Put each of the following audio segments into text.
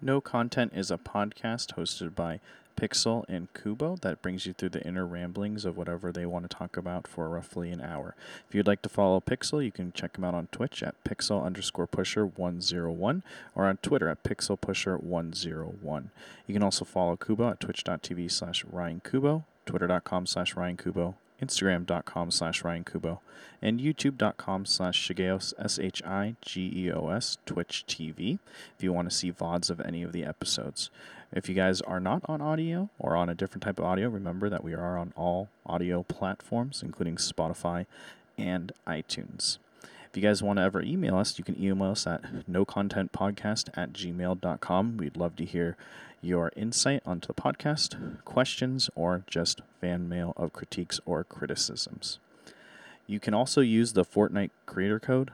No Content is a podcast hosted by Pixel and Kubo that brings you through the inner ramblings of whatever they want to talk about for roughly an hour. If you'd like to follow Pixel, you can check him out on Twitch at pixel underscore pusher 101 or on Twitter at pixel pusher 101. You can also follow Kubo at twitch.tv slash Ryan Kubo, twitter.com slash Ryan Kubo, instagram.com slash Ryan Kubo, and youtube.com slash Shigeos, S-H-I-G-E-O-S, Twitch TV, if you want to see VODs of any of the episodes. If you guys are not on audio or on a different type of audio, remember that we are on all audio platforms, including Spotify and iTunes. If you guys want to ever email us, you can email us at nocontentpodcast at gmail.com. We'd love to hear your insight onto the podcast, questions, or just fan mail of critiques or criticisms. You can also use the Fortnite creator code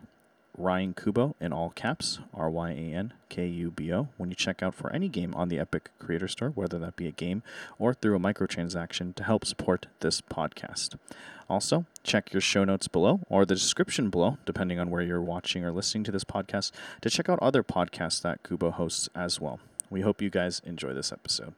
Ryan Kubo in all caps, R Y A N K U B O, when you check out for any game on the Epic Creator Store, whether that be a game or through a microtransaction to help support this podcast. Also, check your show notes below or the description below, depending on where you're watching or listening to this podcast, to check out other podcasts that Kubo hosts as well. We hope you guys enjoy this episode.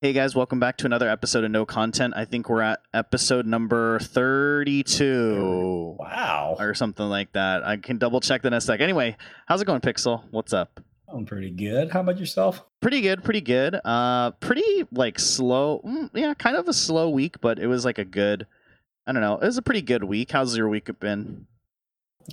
Hey guys, welcome back to another episode of No Content. I think we're at episode number 32 Wow. or something like that. I can double check that in a sec. Anyway, how's it going, Pixel? What's up? I'm pretty good. How about yourself? Pretty good, pretty good. Uh, pretty like slow. Mm, yeah, kind of a slow week, but it was like a good. I don't know. It was a pretty good week. How's your week been?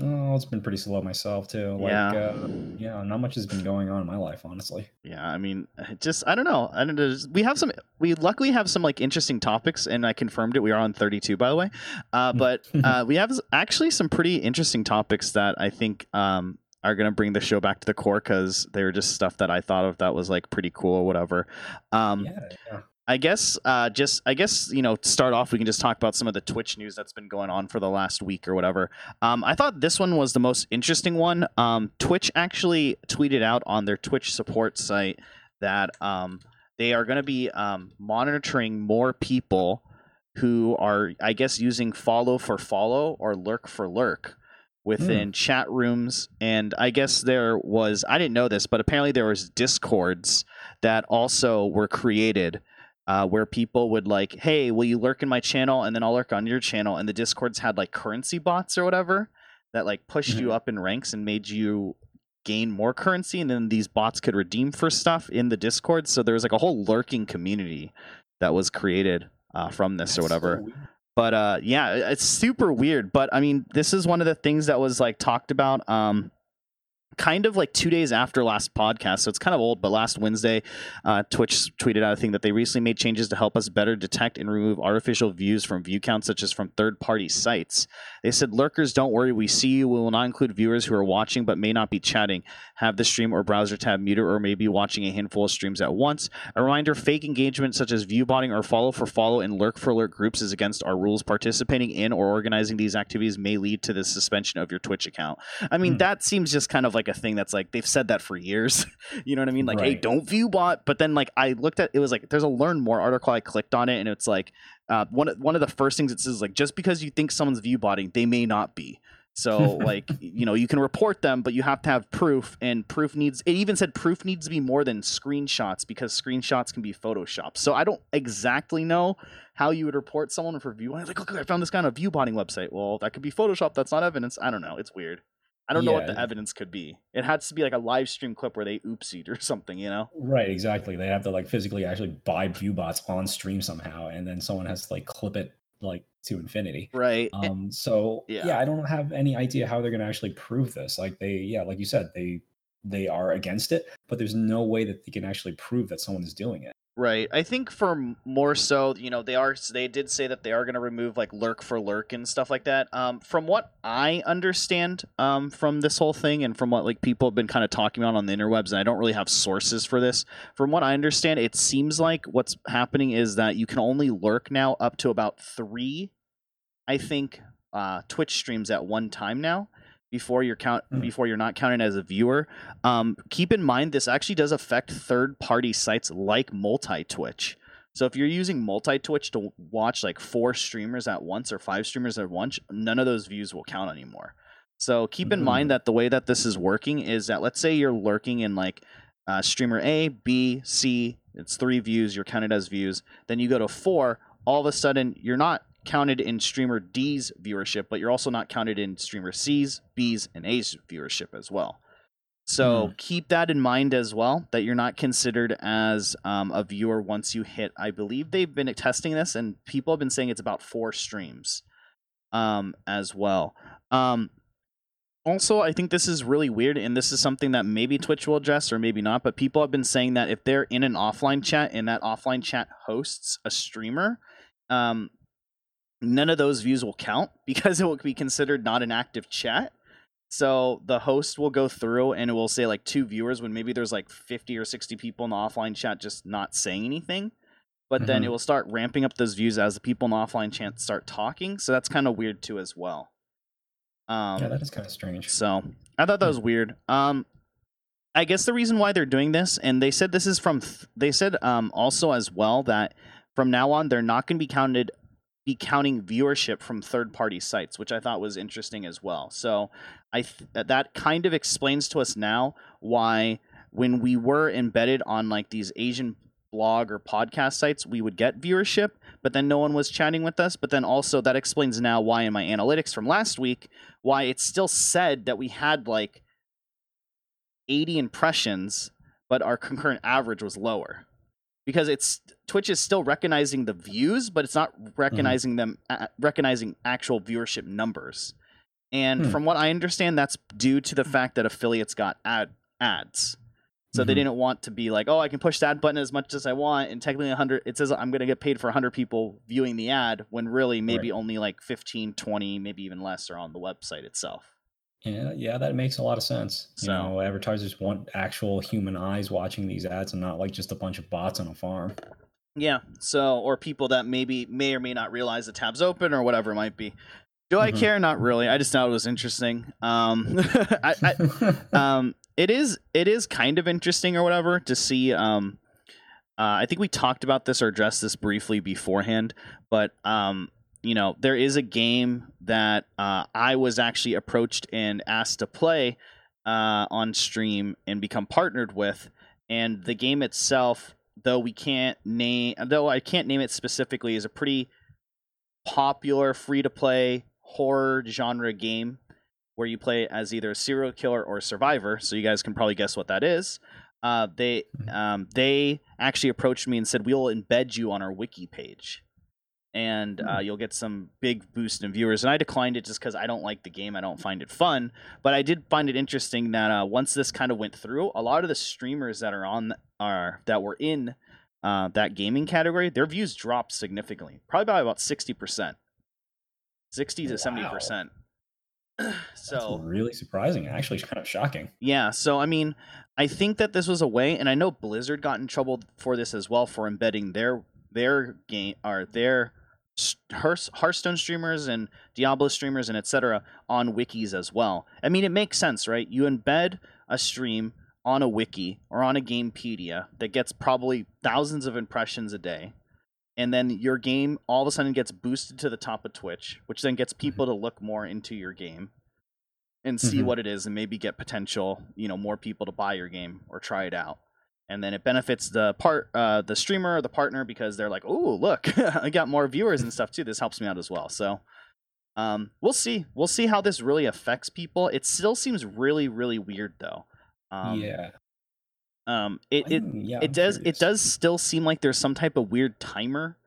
Oh, it's been pretty slow myself too. Like, Yeah. uh, yeah, not much has been going on in my life, honestly. Yeah, I mean, just I don't know. I don't know. We have some. We luckily have some like interesting topics, and I confirmed it. We are on thirty-two, by the way. Uh, but uh, we have actually some pretty interesting topics that I think um, are going to bring the show back to the core because they were just stuff that I thought of that was like pretty cool or whatever. Um, yeah, yeah. I guess uh, just I guess you know to start off we can just talk about some of the Twitch news that's been going on for the last week or whatever. Um, I thought this one was the most interesting one. Um, Twitch actually tweeted out on their Twitch support site that um, they are going to be um, monitoring more people who are I guess using follow for follow or lurk for lurk within chat rooms and I guess there was I didn't know this but apparently there was discords that also were created uh, where people would like, hey, will you lurk in my channel? And then I'll lurk on your channel. And the discords had like currency bots or whatever that like pushed you Mhm. up in ranks and made you gain more currency. And then these bots could redeem for stuff in the discord. So there was like a whole lurking community that was created uh, from this or whatever so but uh yeah it's super weird but i mean this is one of the things that was like talked about um kind of like two days after last podcast so it's kind of old but last wednesday uh, twitch tweeted out a thing that they recently made changes to help us better detect and remove artificial views from view counts such as from third party sites they said lurkers don't worry we see you we will not include viewers who are watching but may not be chatting have the stream or browser tab muted or maybe watching a handful of streams at once a reminder fake engagement such as view botting or follow for follow and lurk for lurk groups is against our rules. Participating in or organizing these activities may lead to the suspension of your Twitch account. I mean, Hmm. that seems just kind of like a thing that's like they've said that for years. you know what I mean? Like, hey, don't view bot. But then, like, I looked at it was like there's a learn more article. I clicked on it and it's like uh, one of, one of the first things it says is like just because you think someone's view botting, they may not be. So like you know you can report them, but you have to have proof, and proof needs. It even said proof needs to be more than screenshots because screenshots can be photoshopped. So I don't exactly know how you would report someone for view. Like, look, I found this guy on a view botting website. Well, that could be photoshopped. That's not evidence. I don't know. It's weird. I don't know what the evidence could be. It has to be like a live stream clip where they oopsied or something. You know? Right, exactly. They have to like physically actually buy view bots on stream somehow, and then someone has to like clip it like to infinity. Right. Um, so Yeah. yeah. I don't have any idea how they're gonna actually prove this. Like they, yeah, like you said, they they are against it, but there's no way that they can actually prove that someone is doing it. Right. I think for more so, you know, they are they did say that they are going to remove like lurk for lurk and stuff like that. Um, from what I understand, um, from this whole thing and from what like people have been kind of talking about on the interwebs, and I don't really have sources for this. From what I understand, it seems like what's happening is that you can only lurk now up to about three, I think, uh, Twitch streams at one time now. Before you're count Hmm. before you're not counted as a viewer, um, keep in mind this actually does affect third party sites like multi Twitch. So if you're using multi Twitch to watch like four streamers at once or five streamers at once, none of those views will count anymore. So keep in Mhm. mind that the way that this is working is that let's say you're lurking in like uh, streamer A, B, C. It's three views. You're counted as views. Then you go to four. All of a sudden, you're not counted in streamer D's viewership, but you're also not counted in streamer C's, B's, and A's viewership as well. So keep that in mind as well that you're not considered as um, a viewer once you hit. I believe they've been testing this, and people have been saying it's about four streams um, as well. Um, also, I think this is really weird, and this is something that maybe Twitch will address or maybe not. But people have been saying that if they're in an offline chat and that offline chat hosts a streamer, um, none of those views will count because it will be considered not an active chat. So the host will go through and it will say like two viewers when maybe there's like 50 or 60 people in the offline chat just not saying anything. But then Mhm. it will start ramping up those views as the people in the offline chat start talking. So that's kind of weird too as well. Um, yeah, that is kind of strange. so I thought that was weird. Um, I guess the reason why they're doing this, and they said this is from, th- they said um, also as well that from now on they're not going to be counted, be counting viewership from third party sites, which I thought was interesting as well. So I th- that kind of explains to us now why when we were embedded on like these Asian blog or podcast sites, we would get viewership, but then no one was chatting with us. But then also that explains now why in my analytics from last week, why it still said that we had like 80 impressions, but our concurrent average was lower. Because it's Twitch is still recognizing the views, but it's not recognizing them uh, recognizing actual viewership numbers. And Hmm. from what I understand, that's due to the fact that affiliates got ad ads. So they Mhm. didn't want to be like, oh, I can push that button as much as I want, and technically 100. It says I'm going to get paid for 100 people viewing the ad, when really maybe only like 15, 20, maybe even less are on the website itself. Yeah, yeah, that makes a lot of sense. You So- know, advertisers want actual human eyes watching these ads and not like just a bunch of bots on a farm. Yeah. So, or people that maybe may or may not realize the tab's open or whatever it might be. Do I Mhm. care? Not really. I just thought it was interesting. Um, I, I, um, it is it is kind of interesting or whatever to see. Um, uh, I think we talked about this or addressed this briefly beforehand, but um, you know, there is a game that uh, I was actually approached and asked to play uh, on stream and become partnered with, and the game itself, though we can't name, though I can't name it specifically, is a pretty popular free to play horror genre game where you play as either a serial killer or a survivor. So you guys can probably guess what that is. Uh, they Mhm. um, they actually approached me and said we will embed you on our wiki page, and uh, you'll get some big boost in viewers. And I declined it just because I don't like the game. I don't find it fun. But I did find it interesting that uh, once this kind of went through, a lot of the streamers that are on are that were in uh, that gaming category, their views dropped significantly, probably by about sixty percent, sixty to seventy percent. That's So really surprising. Actually, kind of shocking. yeah, so I mean, I think that this was a way, and I know Blizzard got in trouble for this as well for embedding their their game or their Hearthstone streamers and Diablo streamers and etc. on wikis as well. I mean, it makes sense, right? You embed a stream on a wiki or on a Gamepedia that gets probably thousands of impressions a day. And then your game all of a sudden gets boosted to the top of Twitch, which then gets people to look more into your game and see Mhm. what it is and maybe get potential, you know, more people to buy your game or try it out. And then it benefits the part uh the streamer or the partner because they're like, "Oh, look, I got more viewers and stuff too. This helps me out as well." So, um we'll see. We'll see how this really affects people. It still seems really really weird though. Um yeah. um it it yeah, it does curious. it does still seem like there's some type of weird timer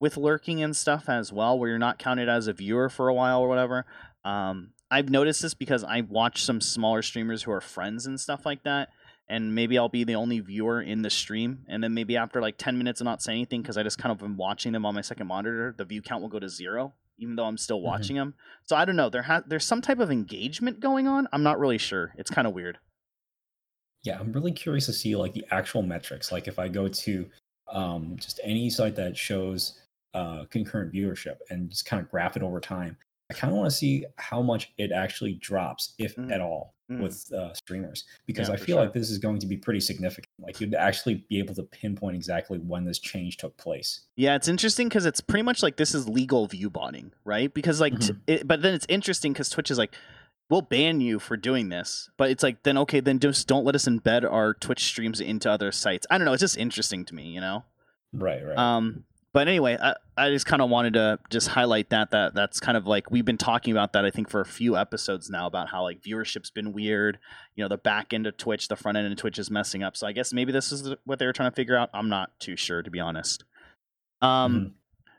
with lurking and stuff as well where you're not counted as a viewer for a while or whatever um i've noticed this because i watch some smaller streamers who are friends and stuff like that and maybe i'll be the only viewer in the stream. And then maybe after like 10 minutes of not saying anything because i just kind of been watching them on my second monitor the view count will go to zero even though i'm still Mhm. watching them so i don't know. There ha- there's some type of engagement going on. I'm not really sure. It's kind of weird. Yeah, I'm really curious to see like the actual metrics. Like if I go to um, just any site that shows uh, concurrent viewership and just kind of graph it over time, I kind of want to see how much it actually drops, if Mm. at all, Mm. with uh, streamers. Because Yeah, I feel sure. like this is going to be pretty significant. Like you'd actually be able to pinpoint exactly when this change took place. Yeah, it's interesting because it's pretty much like this is legal view botting, right? Because like, t- Mhm. it, but then it's interesting because Twitch is like, we'll ban you for doing this. But it's like, then okay, then just don't let us embed our Twitch streams into other sites. I don't know. It's just interesting to me, you know? Right, right. Um, but anyway, I, I just kind of wanted to just highlight that that that's kind of like we've been talking about that I think for a few episodes now about how like viewership's been weird. You know, the back end of Twitch, the front end of Twitch is messing up. So I guess maybe this is what they were trying to figure out. I'm not too sure to be honest. Um, Mhm.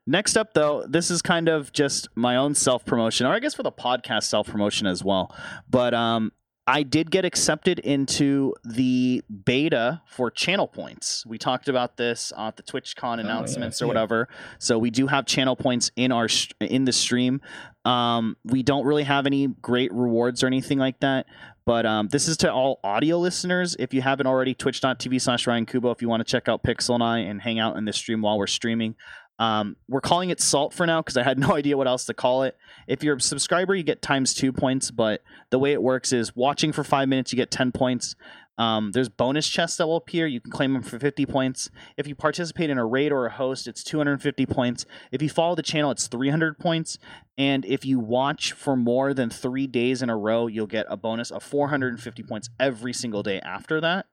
next up though, this is kind of just my own self promotion, or I guess for the podcast self promotion as well. But um, I did get accepted into the beta for channel points. We talked about this at the TwitchCon yeah, announcements or yeah. whatever. So we do have channel points in our in the stream. Um, we don't really have any great rewards or anything like that. But um, this is to all audio listeners. If you haven't already, twitch.tv slash Ryan Kubo. If you want to check out Pixel and I and hang out in this stream while we're streaming. Um, we're calling it Salt for now because I had no idea what else to call it. If you're a subscriber, you get times two points. But the way it works is watching for five minutes, you get 10 points. Um, there's bonus chests that will appear. You can claim them for 50 points. If you participate in a raid or a host, it's 250 points. If you follow the channel, it's 300 points. And if you watch for more than three days in a row, you'll get a bonus of 450 points every single day after that.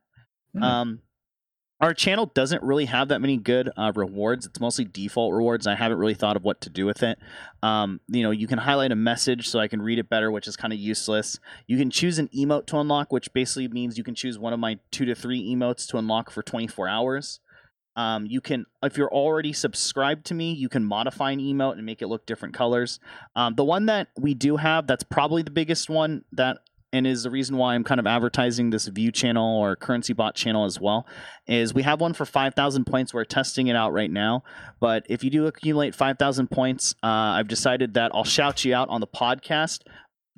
Hmm. Um, our channel doesn't really have that many good uh, rewards. It's mostly default rewards. I haven't really thought of what to do with it. Um, you know, you can highlight a message so I can read it better, which is kind of useless. You can choose an emote to unlock, which basically means you can choose one of my two to three emotes to unlock for 24 hours. Um, you can, if you're already subscribed to me, you can modify an emote and make it look different colors. Um, the one that we do have, that's probably the biggest one that, and is the reason why I'm kind of advertising this view channel or currency bot channel as well, is we have one for 5,000 points. We're testing it out right now. But if you do accumulate 5,000 points, uh, I've decided that I'll shout you out on the podcast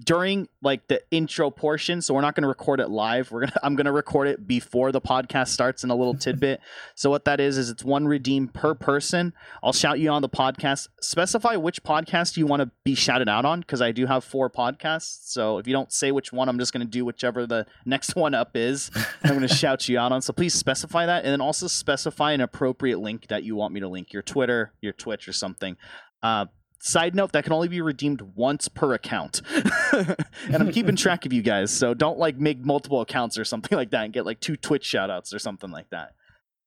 during like the intro portion so we're not going to record it live. We're going to i'm going to record it before the podcast starts in a little tidbit. So what that is is it's one redeem per person. I'll shout you on the podcast. Specify which podcast you want to be shouted out on because i do have four podcasts. So if you don't say which one i'm just going to do whichever the next one up is. I'm going to shout you out on. So please specify that and then also specify an appropriate link that you want me to link your twitter your twitch or something. Uh, Side note that can only be redeemed once per account. and I'm keeping track of you guys, so don't like make multiple accounts or something like that and get like two Twitch shout outs or something like that.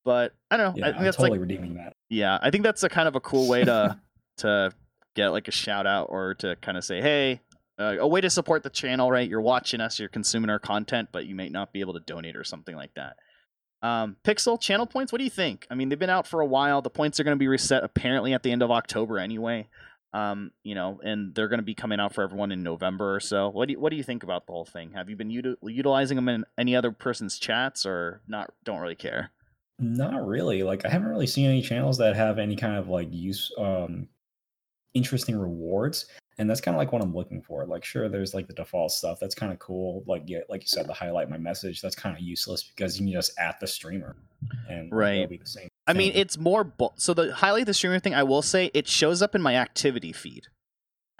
But I don't know. yeah, I think I'm that's totally like redeeming that. yeah, I think that's a kind of a cool way to to get like a shout out or to kind of say, hey, uh, a way to support the channel, right? You're watching us, you're consuming our content, but you may not be able to donate or something like that. Um, Pixel channel points. What do you think? I mean, they've been out for a while. The points are going to be reset apparently at the end of October anyway. Um, you know, and they're going to be coming out for everyone in November or so. What do you, what do you think about the whole thing? Have you been util- utilizing them in any other person's chats or not? Don't really care. Not really. Like I haven't really seen any channels that have any kind of like use um interesting rewards. And that's kind of like what I'm looking for. Like sure there's like the default stuff. That's kind of cool. Like yeah, like you said, the highlight my message, that's kind of useless because you can just at the streamer and Right. it'll be the same. I mean, it's more bu- so the highlight the streamer thing. I will say it shows up in my activity feed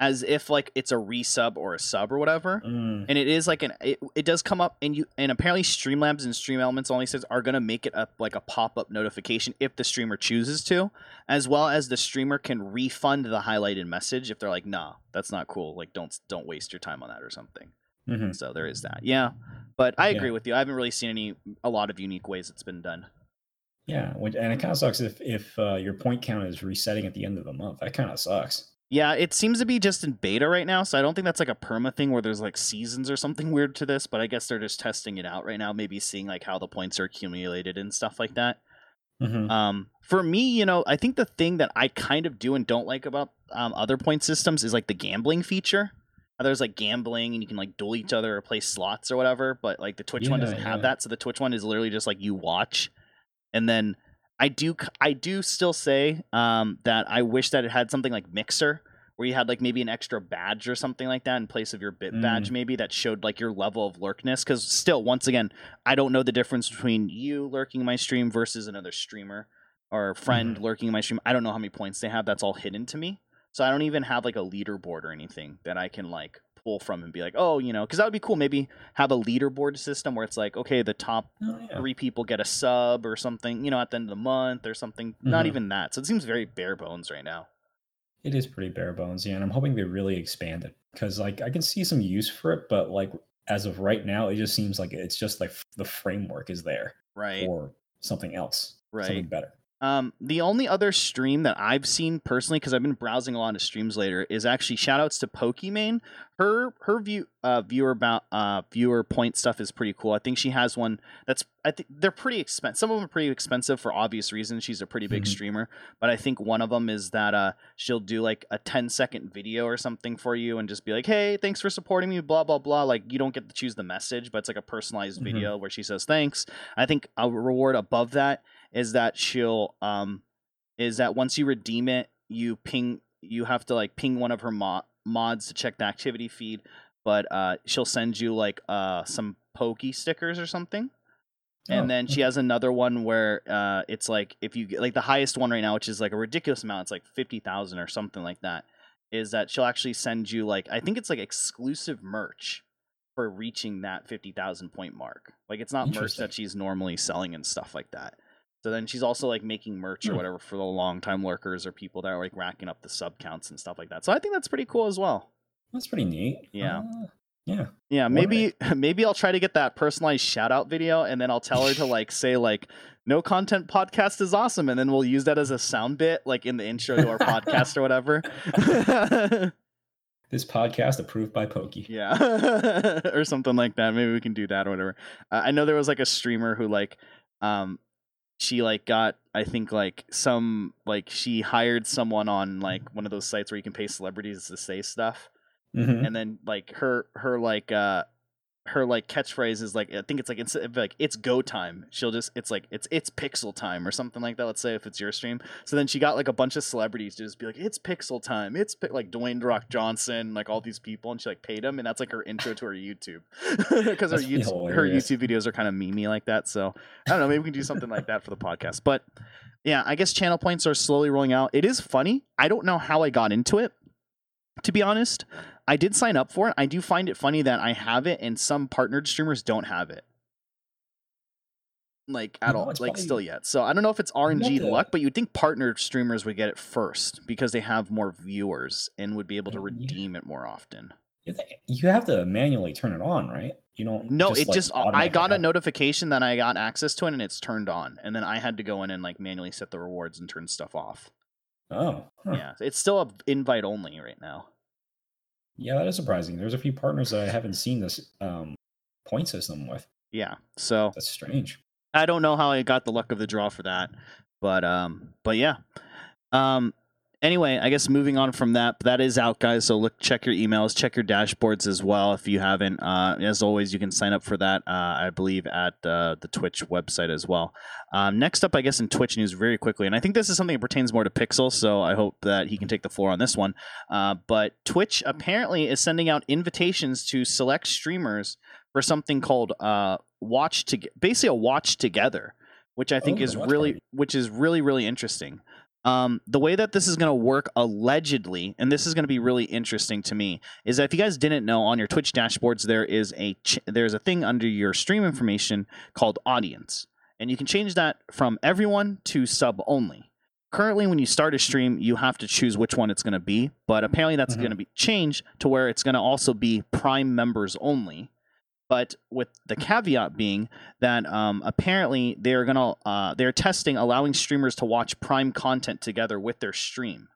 as if like it's a resub or a sub or whatever. Mm, and it is like an it, it does come up and you and apparently streamlabs and stream elements only says are going to make it up like a pop-up notification if the streamer chooses to as well as the streamer can refund the highlighted message if they're like nah that's not cool like don't don't waste your time on that or something mhm. so there is that yeah but i agree Yeah. with you i haven't really seen any a lot of unique ways it's been done Yeah, which, and it kind of sucks if if uh, your point count is resetting at the end of the month. That kind of sucks. Yeah, it seems to be just in beta right now, so I don't think that's like a perma thing where there's like seasons or something weird to this, but I guess they're just testing it out right now, maybe seeing like how the points are accumulated and stuff like that. Mhm. Um, for me, you know, I think the thing that I kind of do and don't like about um, other point systems is like the gambling feature. There's like gambling and you can like duel each other or play slots or whatever, but like the Twitch one doesn't have that. So the Twitch one is literally just like you watch, and then I do I do still say um, that I wish that it had something like Mixer where you had like maybe an extra badge or something like that in place of your bit badge Mm. maybe that showed like your level of lurkness because still once again I don't know the difference between you lurking my stream versus another streamer or friend Mm-hmm. lurking my stream. I don't know how many points they have. That's all hidden to me. So I don't even have like a leaderboard or anything that I can like pull from and be like, oh, you know, because that would be cool. Maybe have a leaderboard system where it's like, okay, the top Oh, yeah. three people get a sub or something, you know, at the end of the month or something. Not Mhm. even that. So it seems very bare bones right now. It is pretty bare bones, yeah, and I'm hoping they really expand it because like I can see some use for it, but like as of right now, it just seems like it's just like the framework is there Right. for something else, right, something better. Um, the only other stream that I've seen personally, because I've been browsing a lot of streams later, is actually shoutouts to Pokimane. Her her view uh, viewer about uh, viewer point stuff is pretty cool. I think she has one that's I think they're pretty expensive. Some of them are pretty expensive for obvious reasons. She's a pretty big Mhm. streamer, but I think one of them is that uh, she'll do like a 10 second video or something for you and just be like, "Hey, thanks for supporting me." Blah blah blah. Like you don't get to choose the message, but it's like a personalized Mhm. video where she says thanks. I think a reward above that is that she'll um is that once you redeem it, you ping you have to like ping one of her mo- mods to check the activity feed, but uh she'll send you like uh some pokey stickers or something. And Oh, then she has another one where uh it's like if you get like the highest one right now, which is like a ridiculous amount, it's like 50,000 or something like that, is that she'll actually send you like I think it's like exclusive merch for reaching that 50,000 point mark. Like it's not merch that she's normally selling and stuff like that. So then she's also like making merch or Hmm. whatever for the long time lurkers or people that are like racking up the sub counts and stuff like that. So I think that's pretty cool as well. That's pretty neat. Yeah. Uh, yeah. Yeah, maybe maybe I'll try to get that personalized shout out video and then I'll tell her to like say like no content podcast is awesome and then we'll use that as a sound bit like in the intro to our podcast or whatever. This podcast approved by Pokey. yeah. or something like that. Maybe we can do that or whatever. Uh, I know there was like a streamer who like um she like got I think like some like she hired someone on like one of those sites where you can pay celebrities to say stuff Mhm. and then like her her like uh her like catchphrase is like I think it's like it's like it's go time. She'll just it's like it's it's pixel time or something like that. Let's say if it's your stream. So then she got like a bunch of celebrities to just be like it's pixel time. It's like Dwayne The Rock Johnson, like all these people, and she like paid them, and that's like her intro to her YouTube because her YouTube her. YouTube videos are kind of memey like that. So I don't know. Maybe we can do something like that for the podcast. But yeah, I guess channel points are slowly rolling out. It is funny. I don't know how I got into it. To be honest, I did sign up for it. I do find it funny that I have it and some partnered streamers don't have it. Like at know, all, like probably- still yet. So I don't know if it's RNG to- luck, but you'd think partnered streamers would get it first because they have more viewers and would be able to redeem it more often. You have to manually turn it on, right? You don't. No, it like, just uh, I got a notification that I got access to it and it's turned on, and then I had to go in and like manually set the rewards and turn stuff off. Oh, huh. Yeah, it's still a invite only right now. Yeah, that is surprising. There's a few partners that I haven't seen this um, point system with. Yeah, so That's strange. I don't know how I got the luck of the draw for that, but um, but yeah. Um, anyway, I guess moving on from that, that is out, guys. So look, check your emails, check your dashboards as well if you haven't. Uh, as always, you can sign up for that. Uh, I believe at uh, the Twitch website as well. Um, next up, I guess in Twitch news, very quickly, and I think this is something that pertains more to Pixel, so I hope that he can take the floor on this one. Uh, but Twitch apparently is sending out invitations to select streamers for something called uh, watch to basically a watch together, which I think Oh, is really party. which is really really interesting. Um, the way that this is going to work allegedly, and this is going to be really interesting to me, is that if you guys didn't know, on your Twitch dashboards there is a ch- there's a thing under your stream information called audience, and you can change that from everyone to sub only. Currently, when you start a stream, you have to choose which one it's going to be, but apparently that's Mhm. going to be changed to where it's going to also be Prime members only but with the caveat being that um, apparently they're gonna uh, they're testing allowing streamers to watch prime content together with their stream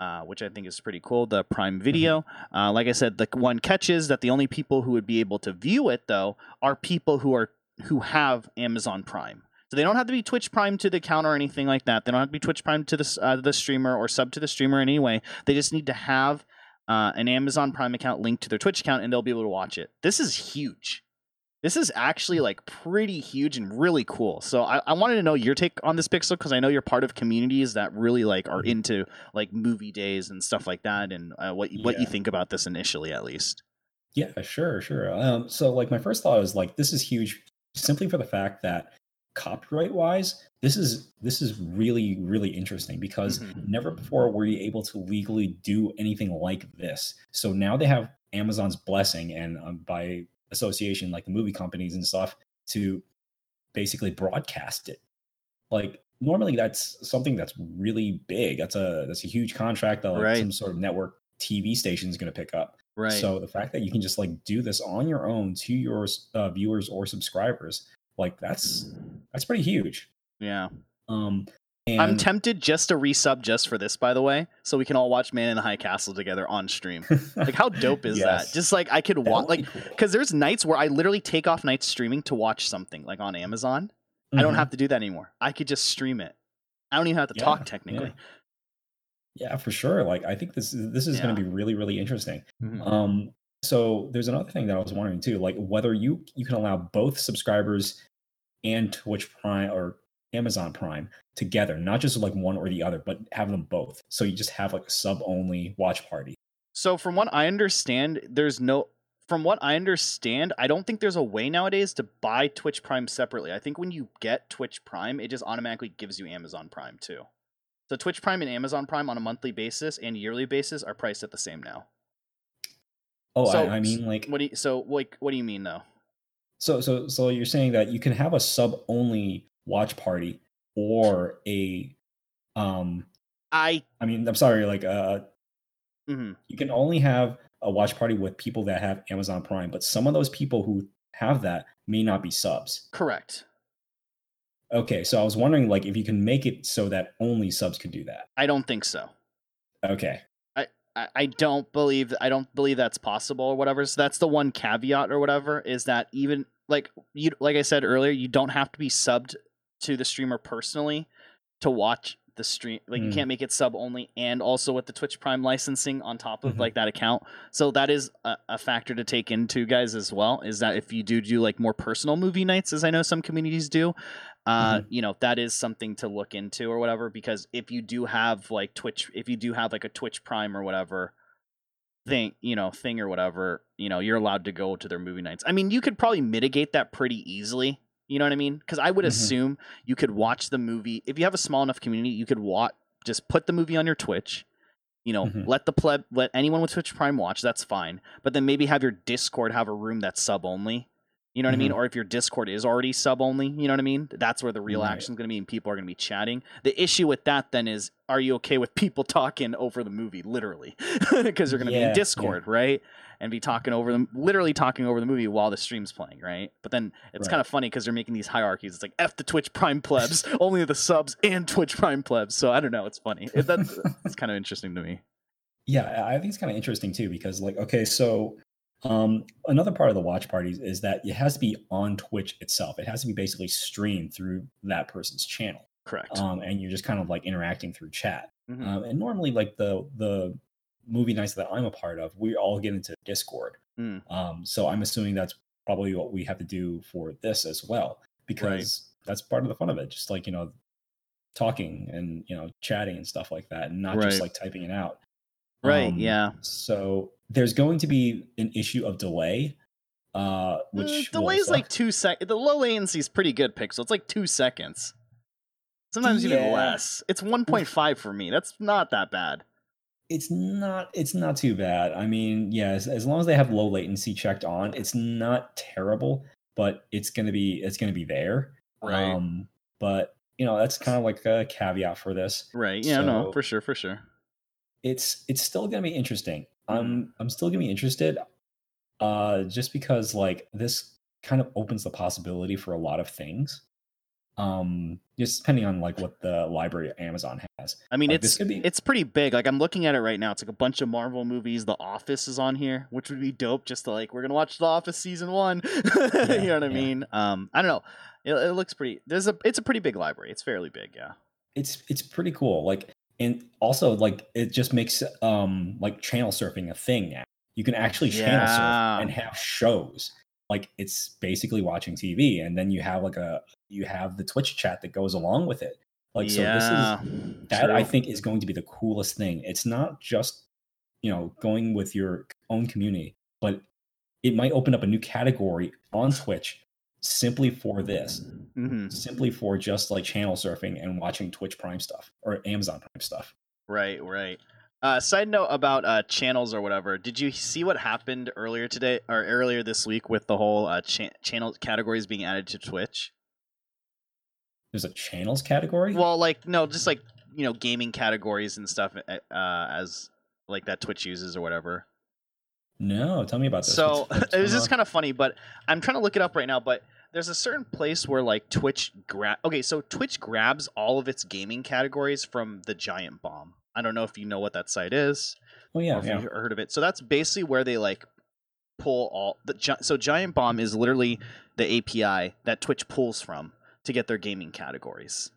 uh, which i think is pretty cool the prime video uh, like i said the one catch is that the only people who would be able to view it though are people who are who have amazon prime so they don't have to be Twitch Prime to the account or anything like that. They don't have to be Twitch Prime to the uh, the streamer or sub to the streamer in any way. They just need to have uh, an Amazon Prime account linked to their Twitch account, and they'll be able to watch it. This is huge. This is actually like pretty huge and really cool. So I, I wanted to know your take on this pixel because I know you're part of communities that really like are into like movie days and stuff like that, and uh, what what you think about this initially, at least. Yeah, sure, sure. Um, so like my first thought is like this is huge simply for the fact that copyright wise, this is this is really really interesting because Mhm. never before were you able to legally do anything like this. So now they have Amazon's blessing and um, by association like the movie companies and stuff to basically broadcast it. Like normally that's something that's really big. That's a that's a huge contract that like Right. some sort of network TV station is going to pick up. Right. So the fact that you can just like do this on your own to your uh, viewers or subscribers, like that's that's pretty huge. yeah. Um, and I'm tempted just to resub just for this, by the way, so we can all watch Man in the High Castle together on stream. Like, how dope is Yes. that? Just like I could watch, like, cool. because there's nights where I literally take off nights streaming to watch something, like on Amazon. I don't Mhm. have to do that anymore. I could just stream it. I don't even have to Yeah, talk technically. Yeah, for sure. Like I think this is this is going to be really really interesting. Mhm. Um, so there's another thing that I was wondering too, like whether you you can allow both subscribers and Twitch Prime or Amazon Prime together, not just like one or the other, but have them both. So you just have like a sub only watch party. So from what I understand, there's no from what I understand, I don't think there's a way nowadays to buy Twitch Prime separately. I think when you get Twitch Prime, it just automatically gives you Amazon Prime too. So Twitch Prime and Amazon Prime on a monthly basis and yearly basis are priced at the same now. Oh, So- I, I mean like What do you, so like what do you mean though? So so so you're saying that you can have a sub only watch party or a um I I mean I'm sorry like uh mhm. you can only have a watch party with people that have Amazon Prime, but some of those people who have that may not be subs. correct. Okay, so I was wondering like if you can make it so that only subs could do that. I don't think so. Okay. I, don't believe I don't believe that's possible or whatever. So that's the one caveat or whatever is that even like you like I said earlier, you don't have to be subbed to the streamer personally to watch the stream. Like you Mm. can't make it sub only and also with the Twitch Prime licensing on top of Mhm. like that account. So that is a, a factor to take into guys as well. Is that if you do do like more personal movie nights, as I know some communities do, uh, you know that is something to look into or whatever. Because if you do have like Twitch, if you do have like a Twitch Prime or whatever thing, you know, thing or whatever, you know, you're allowed to go to their movie nights. I mean, you could probably mitigate that pretty easily. You know what I mean? Because I would Mhm. assume you could watch the movie if you have a small enough community. You could watch, just put the movie on your Twitch. You know, Mhm. let the pleb, let anyone with Twitch Prime watch. That's fine. But then maybe have your Discord have a room that's sub only. You know what I mean? Mhm. Or if your Discord is already sub only, you know what I mean? That's where the real Right. action is going to be, and people are going to be chatting. The issue with that then is, are you okay with people talking over the movie, literally? Because you're going to be Yeah, in yeah. Discord, right? And be talking over them, literally talking over the movie while the stream's playing, right? But then it's Right. kind of funny because they're making these hierarchies. It's like F the Twitch Prime plebs, only the subs and Twitch Prime plebs. So I don't know. It's funny. It, that's it's kind of interesting to me. Yeah, I think it's kind of interesting too because like okay, so um another part of the watch parties is that it has to be on Twitch itself. It has to be basically streamed through that person's channel. Correct. Um and you're just kind of like interacting through chat. Mhm. Um, and normally, like the the movie nights that I'm a part of, we all get into Discord. Mm. Um, so I'm assuming that's probably what we have to do for this as well, because that's part of the fun of it. Just like you know, talking and you know, chatting and stuff like that, and not just like typing it out. Right. Um, yeah. So there's going to be an issue of delay, uh, which Mm, will delay's like two sec. The low latency is pretty good, Pixel. It's like two seconds. Sometimes even less. It's 1.5 for me. That's not that bad. it's not it's not too bad. I mean, yeah. as long as they have low latency checked on, it's not terrible, but it's gonna be it's gonna be there. Right. Um, but you know, that's kind of like a caveat for this. Right. Yeah. no. For sure. For sure. It's it's still gonna be interesting. I'm I'm still gonna be interested, uh, just because like this kind of opens the possibility for a lot of things. Um, just depending on like what the library Amazon has. I mean, Like, it's be- it's pretty big. Like I'm looking at it right now. It's like a bunch of Marvel movies. The Office is on here, which would be dope. Just to like we're gonna watch The Office season one. you know what I yeah. mean? Um, I don't know. It, it looks pretty. There's a. It's a pretty big library. It's fairly big. Yeah. it's it's pretty cool like and also like it just makes um like channel surfing a thing now. You can actually channel Yeah. surf and have shows. Like it's basically watching tv and then you have like a you have the twitch chat that goes along with it. Like so this is that i think is going to be the coolest thing. It's not just you know going with your own community but it might open up a new category on twitch simply for this Mhm. simply for just like channel surfing and watching Twitch Prime stuff or Amazon Prime stuff. Right, right. Uh, side note about uh, channels or whatever. Did you see what happened earlier today or earlier this week with the whole uh, cha- channel categories being added to Twitch? There's a channels category. Well, like no, just like you know, gaming categories and stuff uh, as like that Twitch uses or whatever. No, tell me about this. So What's- what's it was just kind of funny, but I'm trying to look it up right now. But there's a certain place where like Twitch grab. Okay, so Twitch grabs all of its gaming categories from the Giant Bomb. I don't know if you know what that site is Oh or yeah, if yeah. you've heard of it. So that's basically where they like pull all the. Gi- So Giant Bomb is literally the API that Twitch pulls from to get their gaming categories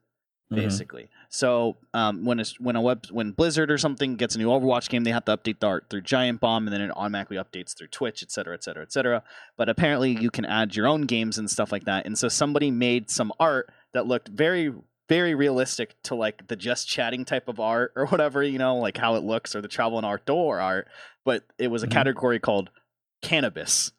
Mhm. basically. So um, when a, when a web when Blizzard or something gets a new Overwatch game, they have to update the art through Giant Bomb, and then it automatically updates through Twitch, et cetera, et cetera, et cetera. But apparently, you can add your own games and stuff like that. And so somebody made some art that looked very very realistic to like the just chatting type of art or whatever you know like how it looks or the travel and outdoor art but it was a Mhm. category called cannabis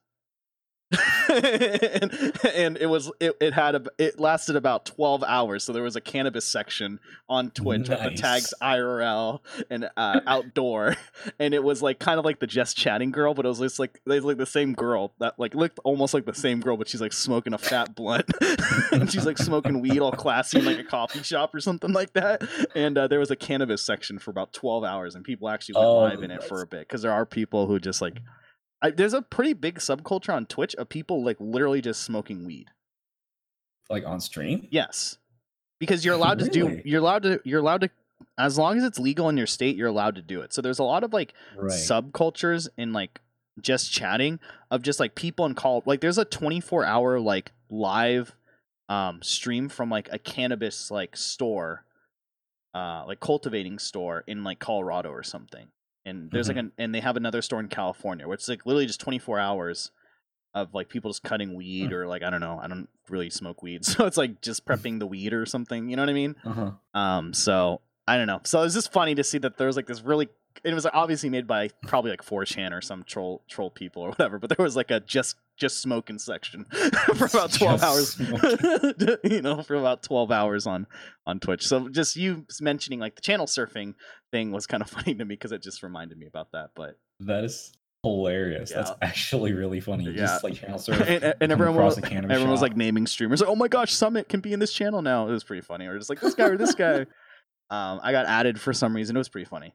and, and it was it, it had a it lasted about 12 hours. So there was a cannabis section on twitch with the tags irl and uh, outdoor. And it was like kind of like the just chatting girl but it was just like they like the same girl that like looked almost like the same girl but she's like smoking a fat blunt. And she's like smoking weed all classy in like a coffee shop or something like that. And uh, there was a cannabis section for about 12 hours and people actually went Oh, live in it for a bit because there are people who just like I, there's a pretty big subculture on Twitch of people like literally just smoking weed. Like on stream? Yes, because you're allowed to do. You're allowed to. You're allowed to. As long as it's legal in your state, you're allowed to do it. So there's a lot of like Right. subcultures in like just chatting of just like people in call. Like there's a 24 hour like live um stream from like a cannabis like store, uh like cultivating store in like Colorado or something. And there's like an and they have another store in California, which is like literally just 24 hours of like people just cutting weed Hmm. or like I don't know, I don't really smoke weed, so it's like just prepping the weed or something. You know what I mean? uh-huh. Um, so I don't know. So it's just funny to see that there's like this really. It was obviously made by probably like 4chan or some troll troll people or whatever, but there was like a just just smoking section for about twelve Just hours. you know, for about twelve hours on on Twitch. So just you mentioning like the channel surfing thing was kind of funny to me because it just reminded me about that. But That is hilarious. That's actually really funny. Yeah. Just like channel surf. and, and everyone was, everyone was like naming streamers like, oh my gosh, Summit can be in this channel now. It was pretty funny. Or just like this guy or this guy. Um, I got added for some reason. It was pretty funny.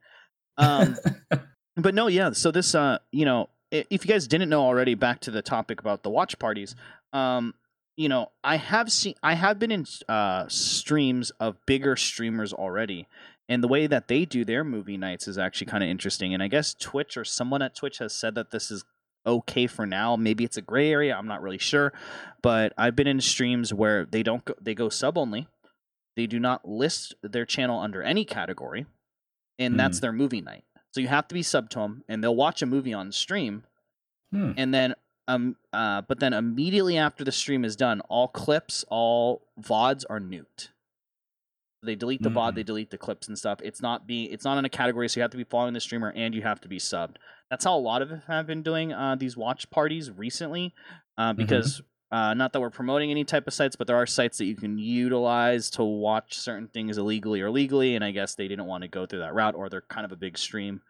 Um, but no, yeah. So this, uh, you know, if you guys didn't know already, back to the topic about the watch parties. Um, you know, I have seen, I have been in uh streams of bigger streamers already, and the way that they do their movie nights is actually kind of interesting. And I guess Twitch or someone at Twitch has said that this is okay for now. Maybe it's a gray area. I'm not really sure, but I've been in streams where they don't go, they go sub only. They do not list their channel under any category, and that's their movie night. So you have to be sub to them, and they'll watch a movie on stream, Hmm. and then um uh but then immediately after the stream is done, all clips, all vods are nuked. They delete the VOD, Mm. they delete the clips and stuff. It's not be it's not in a category, so you have to be following the streamer and you have to be subbed. That's how a lot of them have been doing uh, these watch parties recently, uh, because uh, not that we're promoting any type of sites, but there are sites that you can utilize to watch certain things illegally or legally, and I guess they didn't want to go through that route, or they're kind of a big stream.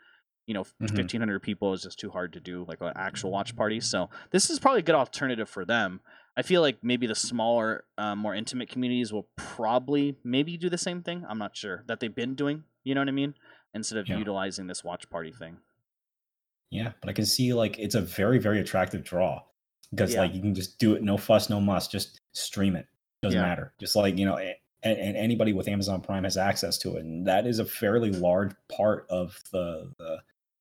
You know, Mhm. fifteen hundred people is just too hard to do like an actual watch party. So this is probably a good alternative for them. I feel like maybe the smaller, uh, more intimate communities will probably maybe do the same thing. I'm not sure that they've been doing. You know what I mean? Instead of Yeah. utilizing this watch party thing. Yeah, but I can see like it's a very very attractive draw because Yeah. like you can just do it no fuss no muss just stream it doesn't Yeah. matter just like you know and, and anybody with Amazon Prime has access to it and that is a fairly large part of the the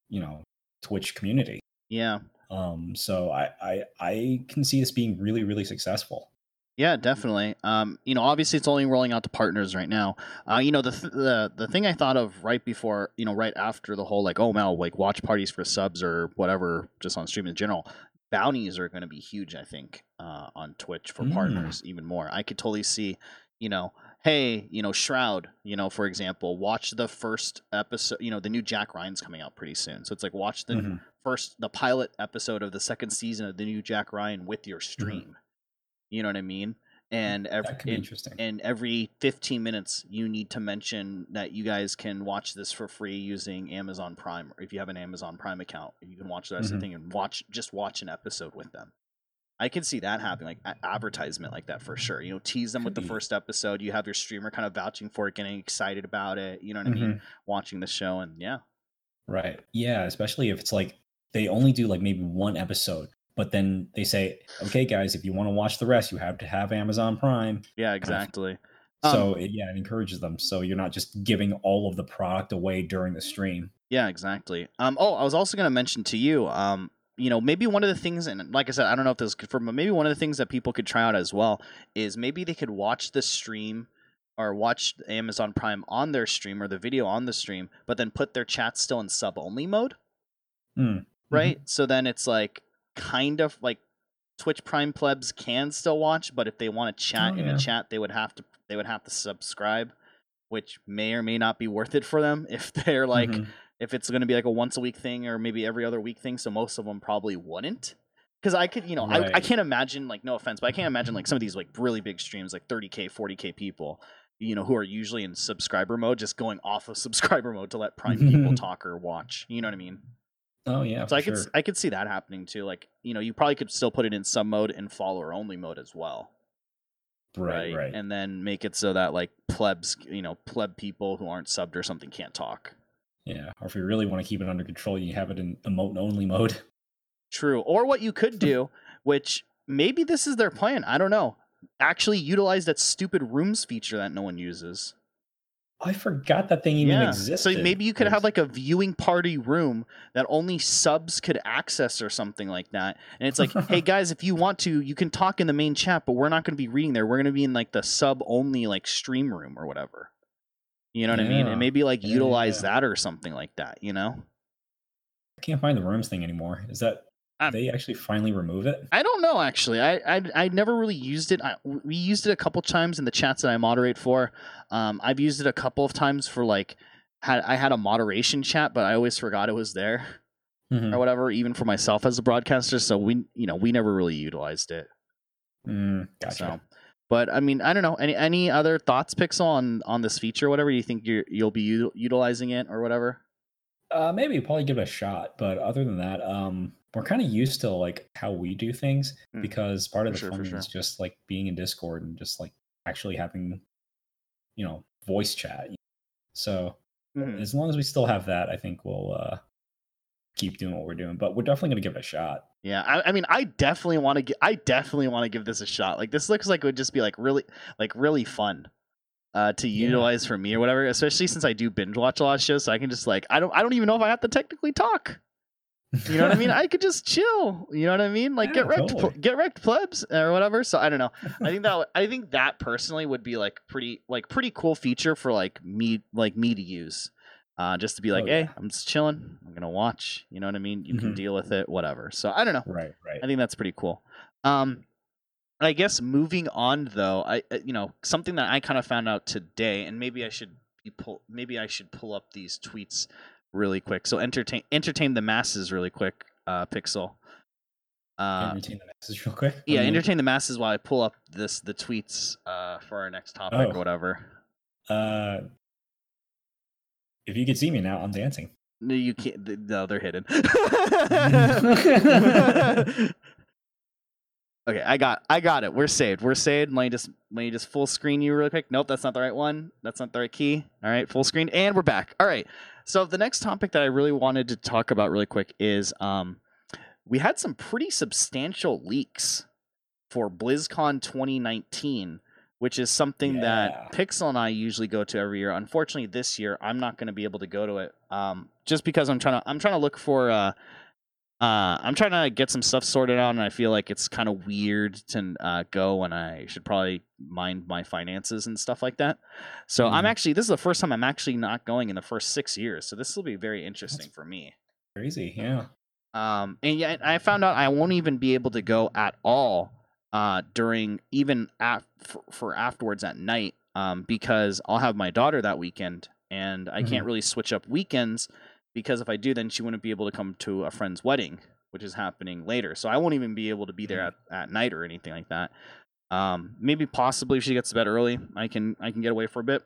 you know Twitch community Yeah. um so I I I can see this being really really successful Yeah, definitely. Um, you know, obviously it's only rolling out to partners right now. Uh, you know, the th- the the thing I thought of right before, you know, right after the whole like, oh Mel, like watch parties for subs or whatever, just on stream in general. Bounties are going to be huge, I think, uh, on Twitch for Mm. partners even more. I could totally see, you know, hey, you know, Shroud, you know, for example, watch the first episode. You know, the new Jack Ryan's coming out pretty soon, so it's like watch the Mhm. first the pilot episode of the second season of the new Jack Ryan with your stream. You know what I mean? And every that could be and, interesting and every 15 minutes you need to mention that you guys can watch this for free using Amazon Prime or if you have an Amazon Prime account, you can watch the rest of Mhm. thing and watch just watch an episode with them. I can see that happening, like advertisement like that for sure. You know, tease them with the first episode. You have your streamer kind of vouching for it, getting excited about it. You know what I mean? Mhm. Watching the show, and yeah, Right. Yeah, especially if it's like they only do like maybe one episode, but then they say, okay, guys, if you want to watch the rest, you have to have Amazon Prime. Yeah, exactly. So it, yeah, it encourages them. So you're not just giving all of the product away during the stream. Yeah, exactly. Um, oh, I was also going to mention to you, um, you know, maybe one of the things, and like I said, I don't know if this is confirmed, but maybe one of the things that people could try out as well is maybe they could watch the stream or watch Amazon Prime on their stream or the video on the stream, but then put their chat still in sub only mode, Mm. right? So then it's like kind of like Twitch Prime plebs can still watch, but if they want to chat Oh, in yeah. the chat, they would have to they would have to subscribe, which may or may not be worth it for them if they're like Mhm. if it's going to be like a once a week thing or maybe every other week thing. So most of them probably wouldn't. Because I could, you know, I, I can't imagine, like, no offense, but I can't imagine like some of these like really big streams, like 30k, 40k people, you know, who are usually in subscriber mode, just going off of subscriber mode to let Prime people talk or watch. You know what I mean? Oh yeah, so I could, sure. I could see that happening too. Like, you know, you probably could still put it in sub mode and follower only mode as well, right, right. And then make it so that like plebs, you know, pleb people who aren't subbed or something can't talk. yeah, or if you really want to keep it under control, you have it in emote only mode. True. Or what you could do, which maybe this is their plan. I don't know. Actually utilize that stupid rooms feature that no one uses. I forgot that thing even yeah. existed. So maybe you could have like a viewing party room that only subs could access or something like that. And it's like, hey guys, if you want to, you can talk in the main chat, but we're not going to be reading there. We're going to be in like the sub only like stream room or whatever. You know what I mean? And maybe like utilize yeah. that or something like that, you know? I can't find the rooms thing anymore. Is that Um, they actually finally remove it? I don't know actually. I I I never really used it. I, we used it a couple times in the chats that I moderate for. Um, I've used it a couple of times for like had I had a moderation chat, but I always forgot it was there Mhm. or whatever. Even for myself as a broadcaster, so we you know we never really utilized it. Mm, gotcha. So, but I mean I don't know any any other thoughts, Pixel, on on this feature, or whatever. You think you're you'll be u- utilizing it or whatever? Uh, maybe probably give it a shot, but other than that, um, we're kind of used to like how we do things Mm. because part of For the sure, fun sure. is just like being in Discord and just like actually having, you know, voice chat. So Mhm. as long as we still have that, I think we'll uh, keep doing what we're doing. But we're definitely gonna give it a shot. Yeah, I, I mean, I definitely want to. gi- I definitely want to give this a shot. Like, this looks like it would just be like really, like really fun, uh, to Yeah. utilize for me or whatever. Especially since I do binge watch a lot of shows, so I can just like, I don't, I don't even know if I have to technically talk. You know what I mean? I could just chill. You know what I mean? Like, get Yeah, wrecked, pl- get wrecked, plebs or whatever. So I don't know. I think that, I think that personally would be like pretty, like pretty cool feature for like me, like me to use. Uh, just to be like, Oh, hey, yeah. I'm just chilling. I'm gonna watch. You know what I mean? You can Mhm. deal with it, whatever. So I don't know. right, right. I think that's pretty cool. Um, I guess moving on though, I uh, you know something that I kind of found out today, and maybe I should be pull, maybe I should pull up these tweets really quick. So entertain entertain the masses really quick, uh, Pixel. Uh, Entertain the message real quick. yeah, entertain the masses while I pull up this the tweets uh for our next topic Oh. or whatever. Uh, if you could see me now, I'm dancing. No, you can't. No, they're hidden. okay, I got, I got it. We're saved. We're saved. Let me just, let me just full screen you real quick. Nope, that's not the right one. That's not the right key. All right, full screen, and we're back. All right. So the next topic that I really wanted to talk about really quick is, um, we had some pretty substantial leaks for BlizzCon 2019. Which is something Yeah. that Pixel and I usually go to every year. Unfortunately, this year I'm not going to be able to go to it, um, just because I'm trying to I'm trying to look for uh, uh, I'm trying to get some stuff sorted out, and I feel like it's kind of weird to uh, go when I should probably mind my finances and stuff like that. So I'm Mhm. actually this is the first time I'm actually not going in the first six years. So this will be very interesting for me. Crazy, yeah. Um, and yeah, I found out I won't even be able to go at all uh, during even at, for, for afterwards at night um, because I'll have my daughter that weekend and I can't really switch up weekends because if I do, then she wouldn't be able to come to a friend's wedding, which is happening later. So I won't even be able to be there at, at night or anything like that. Um, maybe possibly if she gets to bed early, I can I can get away for a bit,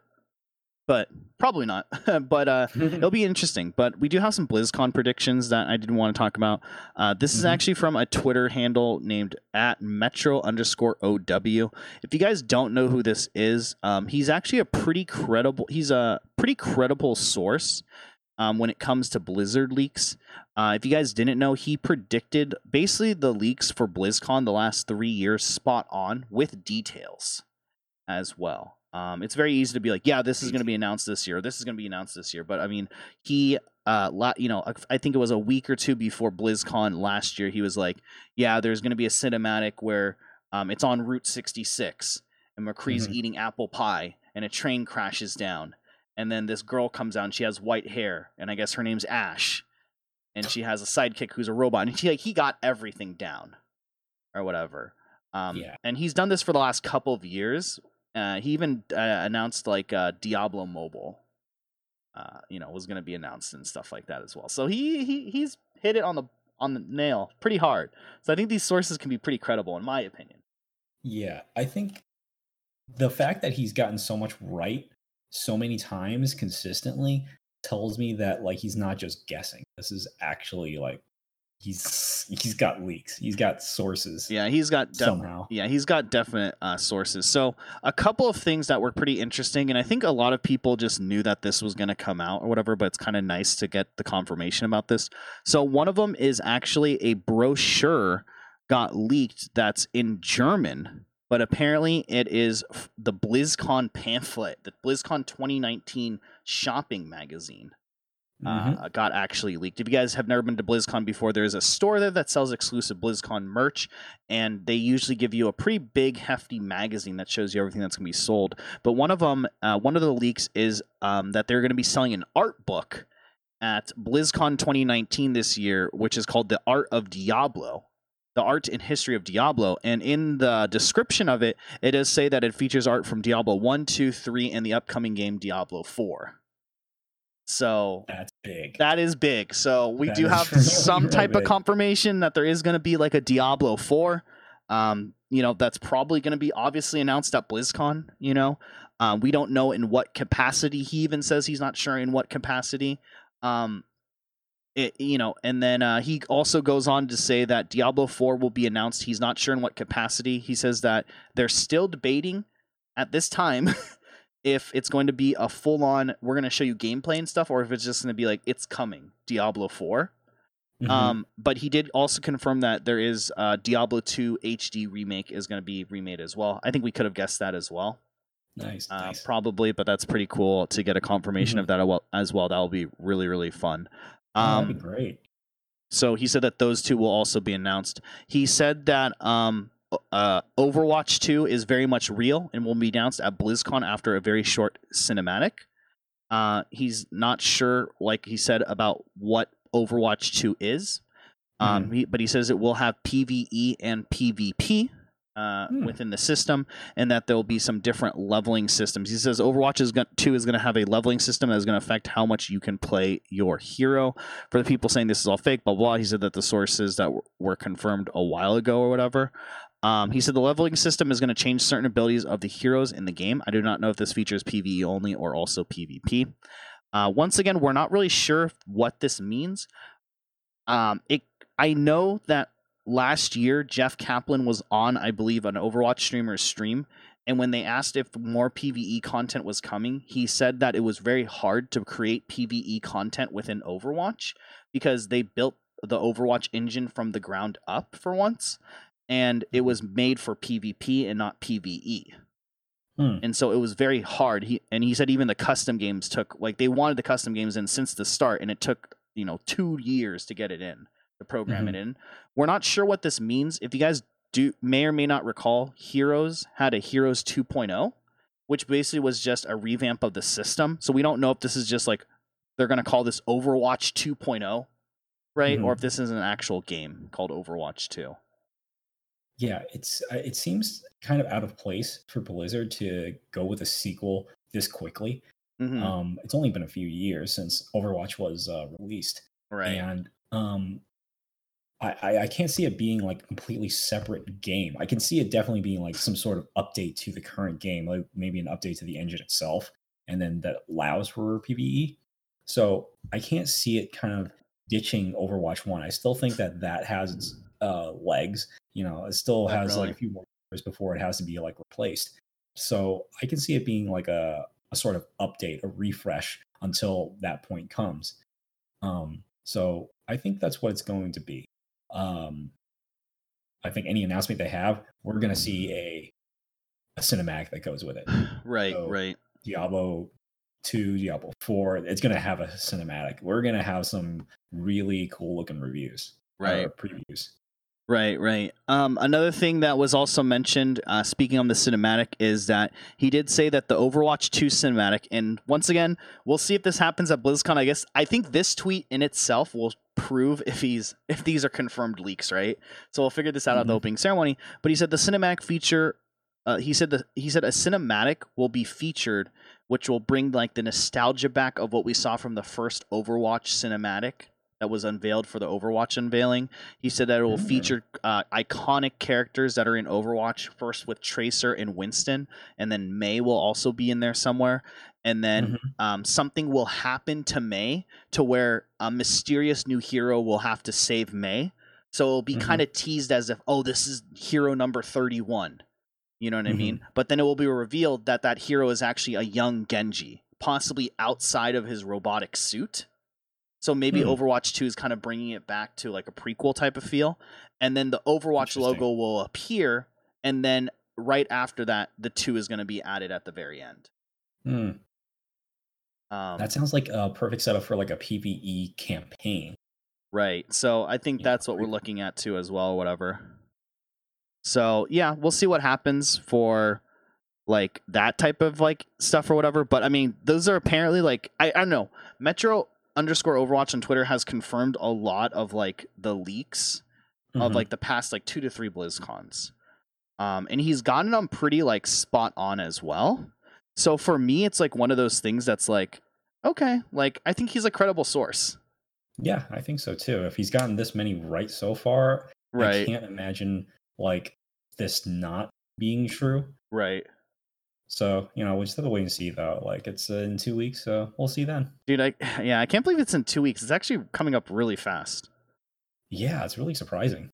but probably not. but uh, it'll be interesting. But we do have some BlizzCon predictions that I didn't want to talk about. Uh, this is Mhm. actually from a Twitter handle named at Metro underscore OW. If you guys don't know who this is, um, he's actually a pretty credible. He's a pretty credible source um, when it comes to Blizzard leaks. Uh, if you guys didn't know, he predicted basically the leaks for BlizzCon the last three years spot on with details as well. Um, it's very easy to be like, yeah, this is going to be announced this year. This is going to be announced this year. But I mean, he, uh, la- you know, I think it was a week or two before BlizzCon last year. He was like, yeah, there's going to be a cinematic where um, it's on Route 66 and McCree's Mhm. eating apple pie and a train crashes down. And then this girl comes out and she has white hair. And I guess her name's Ashe. And she has a sidekick who's a robot. And he, like, he got everything down or whatever. Um, Yeah. And he's done this for the last couple of years. Uh, he even uh, announced like uh, Diablo Mobile, uh, you know, was going to be announced and stuff like that as well. So he he he's hit it on the on the nail pretty hard. So I think these sources can be pretty credible, in my opinion. Yeah, I think the fact that he's gotten so much right so many times consistently tells me that like he's not just guessing. This is actually like he's he's got leaks. He's got sources Yeah, he's got def- somehow. Yeah, he's got definite uh, sources. So a couple of things that were pretty interesting, and I think a lot of people just knew that this was going to come out or whatever. But it's kind of nice to get the confirmation about this. So one of them is actually a brochure got leaked that's in German, but apparently it is the BlizzCon pamphlet, the BlizzCon 2019 shopping magazine Mhm. uh, got actually leaked. If you guys have never been to BlizzCon before, there's a store there that sells exclusive BlizzCon merch, and they usually give you a pretty big, hefty magazine that shows you everything that's going to be sold. But one of them, uh, one of the leaks is um, that they're going to be selling an art book at BlizzCon 2019 this year, which is called The Art of Diablo. The art and history of Diablo. And in the description of it, it does say that it features art from Diablo 1, 2, 3, and the upcoming game Diablo 4. So That's big. that is big. So we That do have some really type of confirmation that there is going to be like a Diablo 4. Um, you know, that's probably going to be obviously announced at BlizzCon, you know. Um, we don't know in what capacity. He even says he's not sure in what capacity. Um, it, you know, and then uh, he also goes on to say that Diablo 4 will be announced. He's not sure in what capacity. He says that they're still debating at this time if it's going to be a full on, we're going to show you gameplay and stuff, or if it's just going to be like, it's coming, Diablo 4. Mhm. Um, but he did also confirm that there is uh, Diablo 2 HD remake is going to be remade as well. I think we could have guessed that as well. nice, Uh, nice. Probably, but that's pretty cool to get a confirmation Mhm. of that as well. That will be really, really fun. Oh, Um, that'd be great. so he said that those two will also be announced. He said that um, uh, Overwatch 2 is very much real and will be announced at BlizzCon after a very short cinematic. Uh, he's not sure, like he said, about what Overwatch 2 is. Um, he, but he says it will have PVE and PvP uh, Hmm. within the system, and that there will be some different leveling systems. He says Overwatch is going, 2 is going to have a leveling system that is going to affect how much you can play your hero. For the people saying this is all fake, blah blah, he said that the sources that were, were confirmed a while ago or whatever. Um, he said the leveling system is going to change certain abilities of the heroes in the game. I do not know if this features PVE only or also PvP. Uh, once again, we're not really sure what this means. Um, it I know that last year Jeff Kaplan was on, I believe, an Overwatch streamer's stream, and when they asked if more PVE content was coming, he said that it was very hard to create PVE content within Overwatch because they built the Overwatch engine from the ground up for once, and it was made for PvP and not PvE Hmm. and so it was very hard. He and he said even the custom games took like they wanted the custom games in since the start and it took you know two years to get it in to program it in. We're not sure what this means. If you guys do may or may not recall heroes had a heroes 2.0 which basically was just a revamp of the system. So we don't know if this is just like they're going to call this overwatch 2.0 right? Mhm. or if this is an actual game called overwatch 2 Yeah, it's uh, it seems kind of out of place for Blizzard to go with a sequel this quickly. Mhm. Um, it's only been a few years since Overwatch was uh, released, right. And um, I, I can't see it being like a completely separate game. I can see it definitely being like some sort of update to the current game, like maybe an update to the engine itself, and then that allows for PVE. So I can't see it kind of ditching Overwatch One. I still think that that has its uh, legs. You know, it still has Definitely. like a few more years before it has to be like replaced. So I can see it being like a, a sort of update, a refresh until that point comes. Um, so I think that's what it's going to be. Um, I think any announcement they have, we're going to see a a cinematic that goes with it. right, So- right. Diablo 2, Diablo 4, it's going to have a cinematic. We're going to have some really cool looking reviews. Right. previews. Right, right. Um, another thing that was also mentioned, uh, speaking on the cinematic, is that he did say that the Overwatch 2 cinematic, and once again, we'll see if this happens at BlizzCon. I guess I think this tweet in itself will prove if he's if these are confirmed leaks, right? So we'll figure this out at the Mhm. opening ceremony. But he said the cinematic feature. Uh, he said the he said a cinematic will be featured, which will bring like the nostalgia back of what we saw from the first Overwatch cinematic that was unveiled for the Overwatch unveiling. He said that it will Mm. feature uh, iconic characters that are in Overwatch, first with Tracer and Winston, and then Mei will also be in there somewhere. And then um, something will happen to Mei to where a mysterious new hero will have to save Mei. So it'll be Mhm. kind of teased as if, oh, this is hero number 31. You know what I mean? Mm-hmm. But then it will be revealed that that hero is actually a young Genji, possibly outside of his robotic suit. So maybe Hmm. Overwatch 2 is kind of bringing it back to like a prequel type of feel. And then the Overwatch logo will appear. And then right after that, the 2 is going to be added at the very end. Hmm. Um, That sounds like a perfect setup for like a PVE campaign. Right. So I think that's what we're looking at too, as well, whatever. So yeah, we'll see what happens for like that type of like stuff or whatever. But I mean, those are apparently like I, I don't know. Metro underscore Overwatch on Twitter has confirmed a lot of like the leaks of Mhm. like the past like two to three BlizzCons. Um, and he's gotten them pretty like spot on as well. So for me, it's like one of those things that's like, okay, like I think he's a credible source. yeah, I think so too. If he's gotten this many right so far, I can't imagine like this not being true. Right. So you know, we just have to wait and see though. Like it's uh, in two weeks, so we'll see then. Dude, I yeah, I can't believe it's in two weeks. It's actually coming up really fast. Yeah, it's really surprising.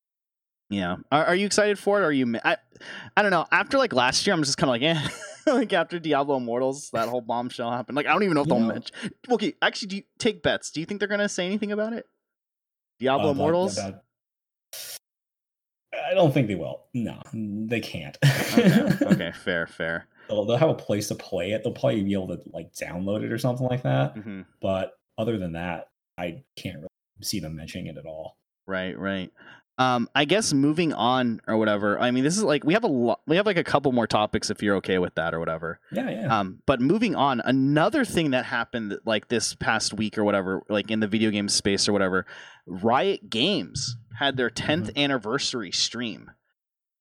Yeah. Are, are you excited for it? Or are you? I, I don't know. After like last year, I'm just kind of like, eh. like after Diablo Immortals, that whole bombshell happened. Like I don't even know if You they'll know- mention. Okay, actually, do you take bets? Do you think they're gonna say anything about it? Diablo Uh, Immortals. about- I don't think they will. No, they can't. okay. okay. Fair. Fair. They'll, they'll have a place to play it. They'll probably be able to like download it or something like that. hmm But other than that, I can't really see them mentioning it at all. Right. Right. Um, I guess moving on or whatever. I mean, this is like we have a lot. We have like a couple more topics if you're okay with that or whatever. Yeah, yeah. Um, but moving on, another thing that happened like this past week or whatever, like in the video game space or whatever, Riot Games had their 10th anniversary stream.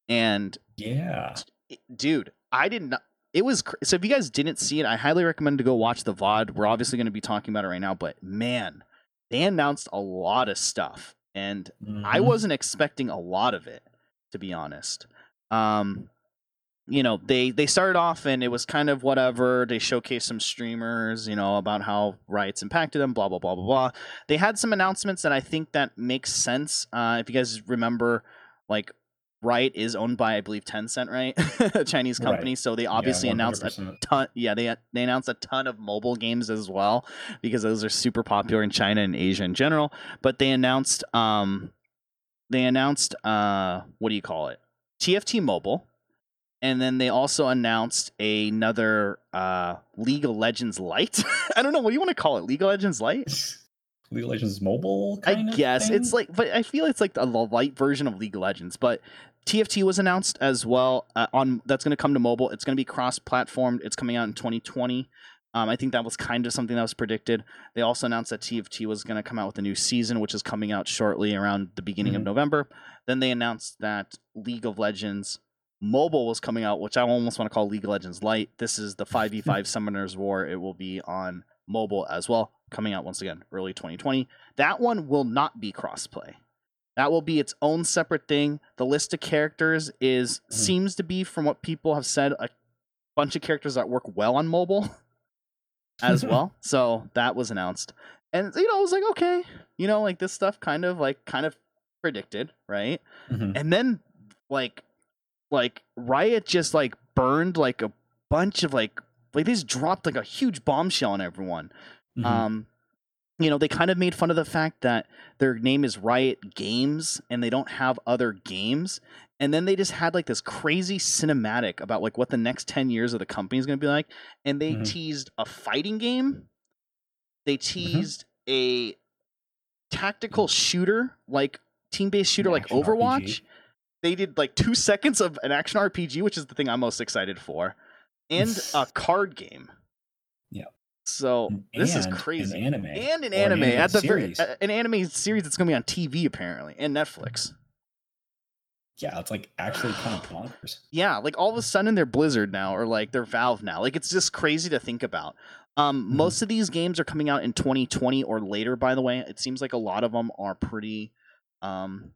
And yeah. dude, I did not. It was cr- so. If you guys didn't see it, I highly recommend to go watch the VOD. We're obviously going to be talking about it right now, but man, they announced a lot of stuff, and I Mhm. wasn't expecting a lot of it, to be honest. Um, you know, they they started off and it was kind of whatever. They showcased some streamers, you know, about how riots impacted them, blah blah blah blah blah. They had some announcements that I think that makes sense. Uh, if you guys remember, like Riot is owned by I believe Tencent, right? a Chinese Right. company. So they obviously Yeah, announced a ton yeah they they announced a ton of mobile games as well because those are super popular in China and Asia in general but they announced um they announced uh what do you call it TFT mobile and then they also announced another uh League of Legends Lite I don't know what do you want to call it League of Legends Lite League of Legends mobile. I of guess it's like, but I feel it's like the light version of League of Legends. But TFT was announced as well uh, on that's going to come to mobile. It's going to be cross-platformed. It's coming out in 2020. Um, I think that was kind of something that was predicted. They also announced that TFT was going to come out with a new season, which is coming out shortly around the beginning of Mhm. November. Then they announced that League of Legends mobile was coming out, which I almost want to call League of Legends Lite. This is the 5v5 Summoners War. It will be on mobile as well, coming out once again early 2020. That one will not be crossplay. That will be its own separate thing. The list of characters is Mhm. seems to be from what people have said a bunch of characters that work well on mobile as well. So that was announced. And you know, I was like, okay, you know, like this stuff kind of like kind of predicted, right? Mhm. and then like like riot just like burned like a bunch of like like they just dropped like a huge bombshell on everyone Mhm. um you know, they kind of made fun of the fact that their name is Riot Games and they don't have other games. And then they just had like this crazy cinematic about like what the next 10 years of the company is going to be like. And they Mhm. teased a fighting game. They teased a tactical shooter, like team based shooter, An like Overwatch. RPG. They did like two seconds of an action RPG, which is the thing I'm most excited for, and a card game. So this is crazy An anime. and an or anime at the series. uh, an anime series that's going to be on TV apparently and Netflix. yeah, it's like actually kind of bonkers. Yeah, like all of a sudden they're Blizzard now or like they're Valve now. Like it's just crazy to think about. Um, Mhm. Most of these games are coming out in 2020 or later. By the way, it seems like a lot of them are pretty um,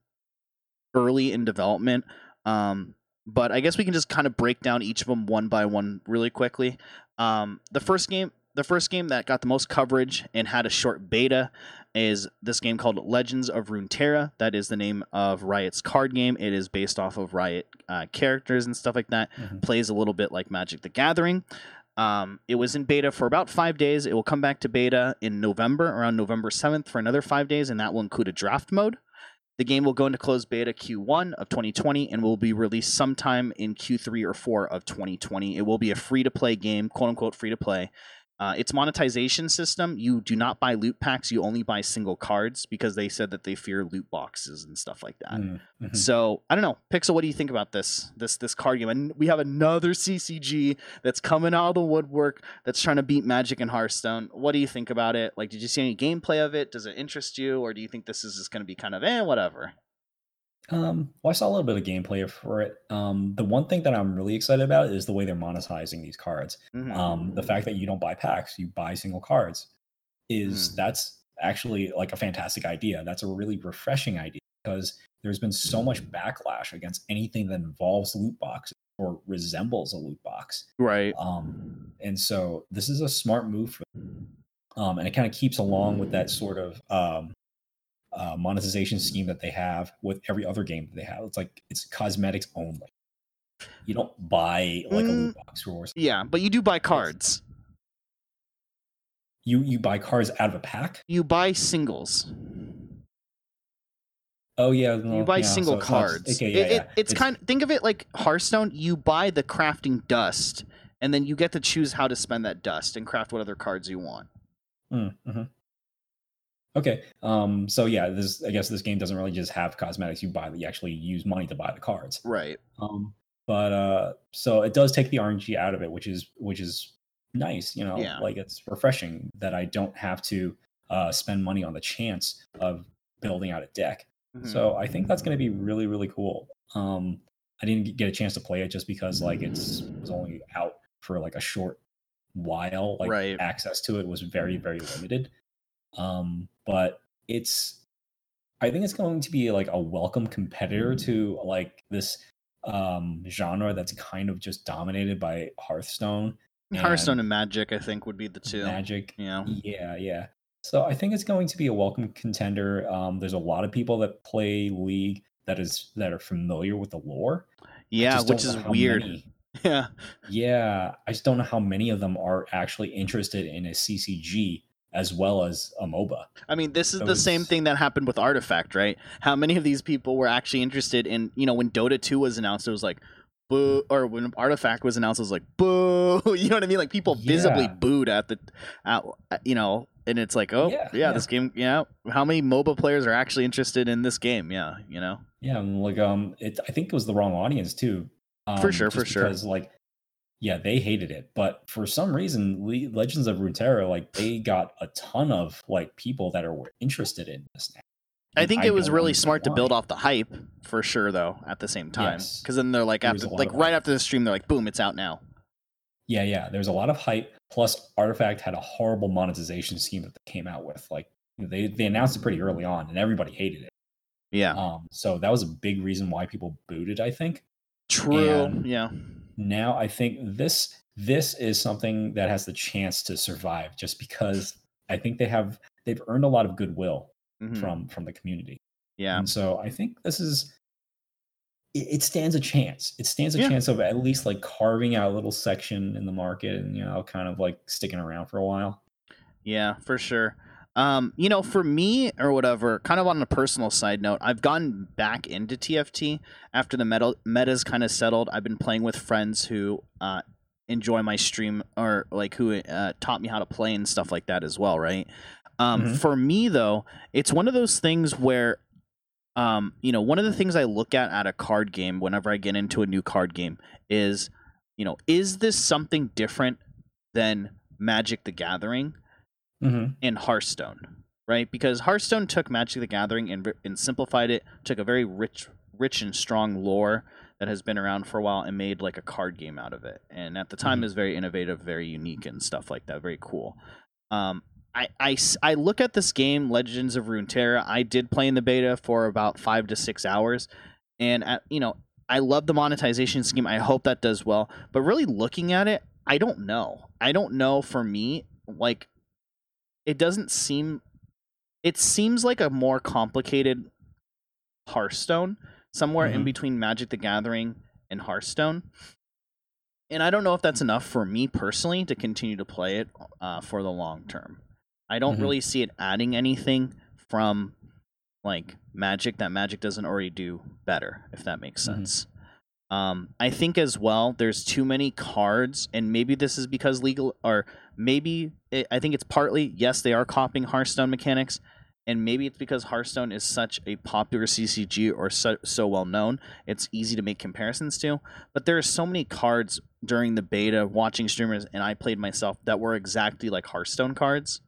early in development. Um, but I guess we can just kind of break down each of them one by one really quickly. Um, the first game, the first game that got the most coverage and had a short beta is this game called Legends of Runeterra. That is the name of Riot's card game. It is based off of Riot uh, characters and stuff like that. Mhm. Plays a little bit like Magic the Gathering. Um, it was in beta for about five days. It will come back to beta in November, around November 7th, for another five days, and that will include a draft mode. The game will go into closed beta Q1 of 2020 and will be released sometime in Q3 or 4 of 2020. It will be a free to play game, quote unquote free to play. Uh, its monetization system, you do not buy loot packs, you only buy single cards because they said that they fear loot boxes and stuff like that. Mm, mhm. So I don't know, Pixel. What do you think about this this this card game? And we have another CCG that's coming out of the woodwork that's trying to beat Magic and Hearthstone. What do you think about it? Like, did you see any gameplay of it? Does it interest you, or do you think this is just going to be kind of eh, whatever? Um, well, I saw a little bit of gameplay for it. Um, the one thing that I'm really excited about is the way they're monetizing these cards. Mhm. Um, the fact that you don't buy packs, you buy single cards, is Hmm. that's actually like a fantastic idea. That's a really refreshing idea because there's been so much backlash against anything that involves loot boxes or resembles a loot box. right. Um, and so this is a smart move for um, and it kind of keeps along with that sort of um, uh, monetization scheme that they have with every other game that they have. It's like it's cosmetics only. You don't buy like a loot box or Yeah, but you do buy cards. you you buy cards out of a pack. You buy singles. Oh yeah, You buy yeah, single so it's cards. okay, It- yeah, it- yeah. it's, kind. Of, Think of it like Hearthstone. You buy the crafting dust, and then you get to choose how to spend that dust and craft what other cards you want. Mm, mhm. Okay. Um. So yeah, this I guess this game doesn't really just have cosmetics. You buy you actually use money to buy the cards. Right. Um. But uh, so it does take the RNG out of it, which is which is nice. You know, Yeah. like it's refreshing that I don't have to uh spend money on the chance of building out a deck. Mhm. So I think that's going to be really really cool. Um. I didn't get a chance to play it just because like it's it was only out for like a short while. Like Right. access to it was very very limited. Um, but it's I think it's going to be like a welcome competitor to like this um genre that's kind of just dominated by Hearthstone, Hearthstone and and Magic, I think, would be the two. Magic. Yeah. Yeah, yeah. So I think it's going to be a welcome contender. Um, there's a lot of people that play League that is that are familiar with the lore. Yeah, which is weird. many- Yeah. yeah, I just don't know how many of them are actually interested in a CCG as well as a MOBA. I mean, this is the same thing that happened with Artifact, right? How many of these people were actually interested in, you know, when Dota 2 was announced, it was like, boo, or when Artifact was announced, it was like, boo. You know what I mean? Like people visibly booed at the, at, you know, and it's like, oh, yeah, Yeah, yeah. this game, yeah. How many MOBA players are actually interested in this game? Yeah, you know? Yeah, like um, it I think it was the wrong audience too. Um, For sure, for sure. Because like, yeah, they hated it, but for some reason, Le- Legends of Runeterra, like they got a ton of like people that are interested in this now. I think it was really smart to build off the hype for sure, though. At the same time, Yes. because then they're like There after, like right hype. after the stream, they're like, boom, it's out now. Yeah, yeah. There's a lot of hype. Plus, Artifact had a horrible monetization scheme that they came out with. Like they they announced it pretty early on, and everybody hated it. Yeah, Um, so that was a big reason why people booted. I think. true. and- yeah, now I think this this is something that has the chance to survive just because I think they have they've earned a lot of goodwill Mhm. from from the community. yeah. And so I think this is it, it stands a chance. It stands a Yeah. chance of at least like carving out a little section in the market and you know kind of like sticking around for a while. Yeah, for sure. Um, you know, for me or whatever, kind of on a personal side note, I've gotten back into TFT after the meta meta's kind of settled. I've been playing with friends who uh, enjoy my stream or like who uh, taught me how to play and stuff like that as well, right? Um, Mhm. For me though, it's one of those things where, um, you know, one of the things I look at at a card game whenever I get into a new card game is, you know, is this something different than Magic the Gathering? Mm-hmm. and Hearthstone, right? Because Hearthstone took Magic the Gathering and, and simplified it, took a very rich, rich and strong lore that has been around for a while and made like a card game out of it. And at the time, Mhm. is very innovative, very unique, and stuff like that. Very cool. Um, I, I, I look at this game, Legends of Runeterra. I did play in the beta for about five to six hours, and at, you know I love the monetization scheme. I hope that does well. But really looking at it, I don't know. I don't know for me. Like it doesn't seem it seems like a more complicated Hearthstone somewhere in Mhm. between Magic the Gathering and Hearthstone. And I don't know if that's enough for me personally to continue to play it uh, for the long term. I don't Mhm. really see it adding anything from like Magic that Magic doesn't already do better, if that makes Mhm. sense. Um, I think as well, there's too many cards, and maybe this is because legal, or maybe it, I think it's partly yes, they are copying Hearthstone mechanics, and maybe it's because Hearthstone is such a popular CCG or so, so well known, it's easy to make comparisons to. But there are so many cards during the beta, watching streamers, and I played myself that were exactly like Hearthstone cards.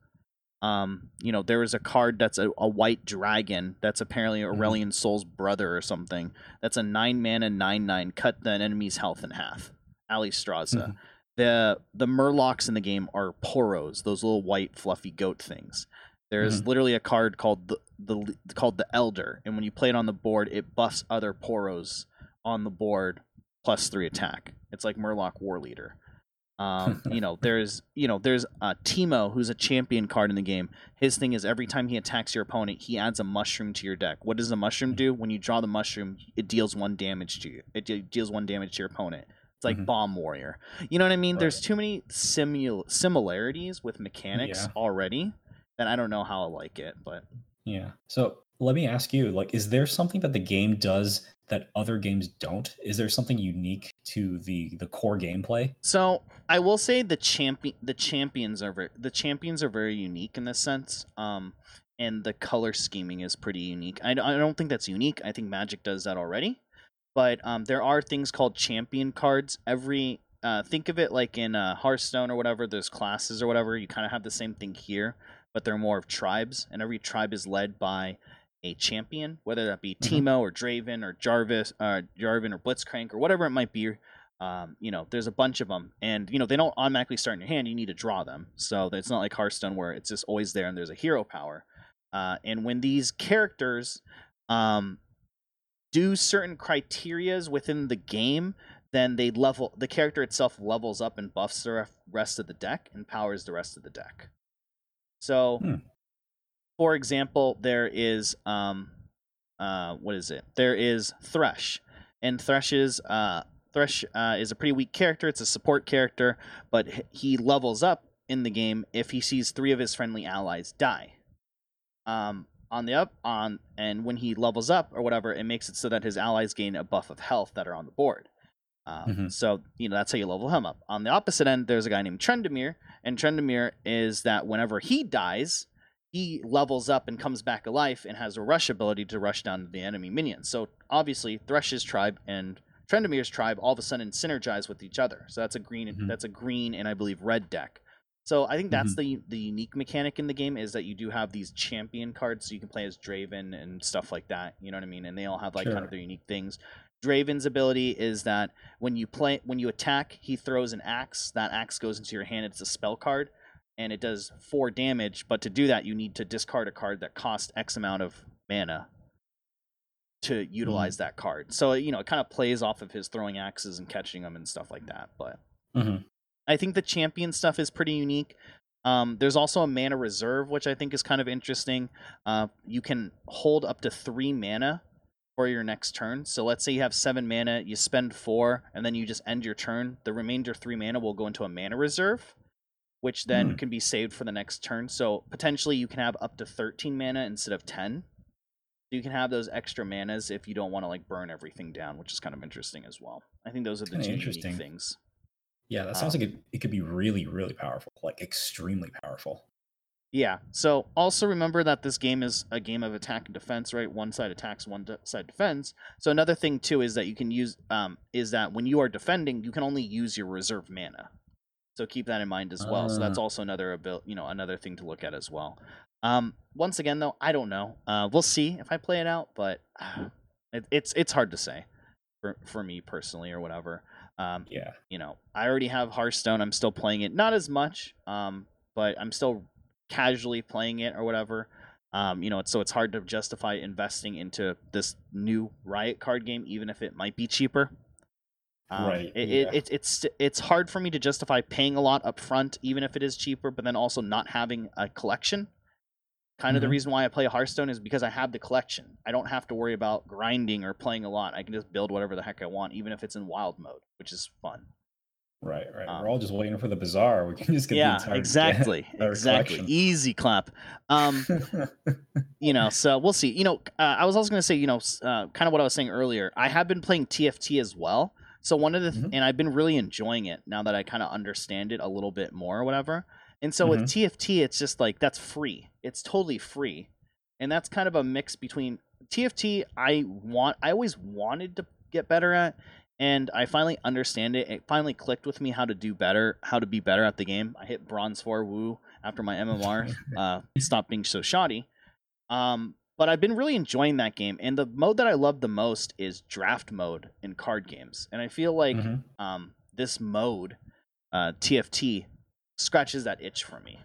Um, you know, there was a card that's a, a white dragon that's apparently Aurelion Sol's brother or something. That's a nine mana nine nine. Cut the enemy's health in half. Alexstrasza. Mhm. The the Murlocs in the game are Poros, those little white fluffy goat things. There's literally a card called the, the called the Elder, and when you play it on the board, it buffs other Poros on the board plus three attack. It's like Murloc War Leader. Um, you know, there's you know, there's uh, Teemo, who's a champion card in the game. His thing is every time he attacks your opponent, he adds a mushroom to your deck. What does the mushroom do? When you draw the mushroom, it deals one damage to you. It de- deals one damage to your opponent. It's like Mhm. Bomb Warrior. You know what I mean? There's too many simul- similarities with mechanics Yeah. already that I don't know how I like it, but Yeah. So let me ask you, like, is there something that the game does that other games don't? Is there something unique to the the core gameplay? So I will say the champion the champions are very the champions are very unique in this sense. Um, and the color scheming is pretty unique. I, I don't think that's unique. I think Magic does that already. But um, there are things called champion cards. Every uh, think of it like in uh, Hearthstone or whatever. There's classes or whatever. You kind of have the same thing here, but they're more of tribes, and every tribe is led by a champion, whether that be Mhm. Teemo or Draven or Jarvis, uh, Jarvan or Blitzcrank or whatever it might be. Um, you know, there's a bunch of them, and you know they don't automatically start in your hand. You need to draw them, so it's not like Hearthstone where it's just always there and there's a hero power. Uh, and when these characters um, do certain criterias within the game, then they level the character itself levels up and buffs the ref- rest of the deck and powers the rest of the deck. So, Hmm. for example, there is um, uh, what is it? There is Thresh, and Thresh is uh, Thresh uh, is a pretty weak character. It's a support character, but he levels up in the game if he sees three of his friendly allies die. Um, on the up on and when he levels up or whatever, it makes it so that his allies gain a buff of health that are on the board. Um, Mhm. So you know that's how you level him up. On the opposite end, there's a guy named Tryndamere, and Tryndamere is that whenever he dies, he levels up and comes back alive and has a rush ability to rush down to the enemy minions. So obviously, Thresh's tribe and Tryndamere's tribe all of a sudden synergize with each other. So that's a green. Mhm. That's a green and I believe red deck. So I think that's the the unique mechanic in the game is that you do have these champion cards, so you can play as Draven and stuff like that. You know what I mean? And they all have like kind of their unique things. Draven's ability is that when you play when you attack, he throws an axe. That axe goes into your hand. It's a spell card, and it does four damage. But to do that, you need to discard a card that costs X amount of mana to utilize that card. So you know it kind of plays off of his throwing axes and catching them and stuff like that. But Mhm. I think the champion stuff is pretty unique. Um, there's also a mana reserve, which I think is kind of interesting. Uh, you can hold up to three mana for your next turn. So let's say you have seven mana, you spend four, and then you just end your turn. The remainder three mana will go into a mana reserve. which then Hmm. can be saved for the next turn. So potentially you can have up to 13 mana instead of 10. So you can have those extra manas if you don't want to like burn everything down, which is kind of interesting as well. I think those are the Kinda two interesting. things. Yeah, that sounds Um, like it, it could be really, really powerful, like extremely powerful. Yeah. So also remember that this game is a game of attack and defense, right? One side attacks, one de- side defends. So another thing too is that you can use um is that when you are defending, you can only use your reserve mana. So keep that in mind as well. So that's Ah. also another abil- you know, another thing to look at as well. Um once again though, I don't know. Uh we'll see if I play it out, but it, it's it's hard to say for for me personally or whatever. Um Yeah. you know, I already have Hearthstone. I'm still playing it, not as much, um, but I'm still casually playing it or whatever. Um, you know, it's, so it's hard to justify investing into this new Riot card game, even if it might be cheaper. Um, Right, It, yeah. it, it, it's it's hard for me to justify paying a lot up front, even if it is cheaper, but then also not having a collection. Kind of the reason why I play Hearthstone is because I have the collection. I don't have to worry about grinding or playing a lot. I can just build whatever the heck I want, even if it's in wild mode, which is fun. Right, right. Um, We're all just waiting for the bazaar. We can just get the yeah, exactly, exactly. collection. Easy clap. Um, you know, so we'll see. You know, uh, I was also going to say, you know, uh, kind of what I was saying earlier. I have been playing TFT as well. So one of the, th- Mhm. and I've been really enjoying it now that I kind of understand it a little bit more or whatever. And so with Mhm. TFT, it's just like that's free. It's totally free, and that's kind of a mix between TFT. I want, I always wanted to get better at, and I finally understand it. It finally clicked with me how to do better, how to be better at the game. I hit bronze four woo after my MMR uh, stopped being so shoddy. Um, but I've been really enjoying that game, and the mode that I love the most is draft mode in card games. And I feel like Mhm. um, this mode, uh, TFT, scratches that itch for me.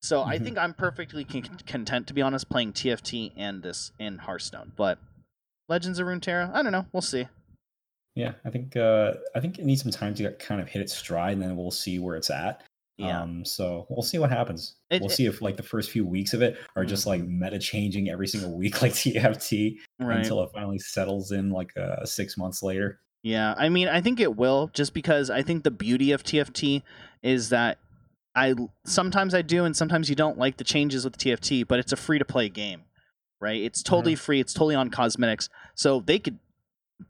So I Mhm. think I'm perfectly con- content, to be honest, playing TFT and this in Hearthstone. But Legends of Runeterra, I don't know. We'll see. Yeah, I think uh, I think it needs some time to kind of hit its stride, and then we'll see where it's at. Yeah. Um, so we'll see what happens. It- we'll it- see if like the first few weeks of it are just like meta changing every single week, like TFT, right. until it finally settles in like uh, six months later. Yeah, I mean, I think it will, just because I think the beauty of TFT is that I sometimes I do and sometimes you don't like the changes with TFT, but it's a free to play game, right? It's totally free. It's totally on cosmetics, so they could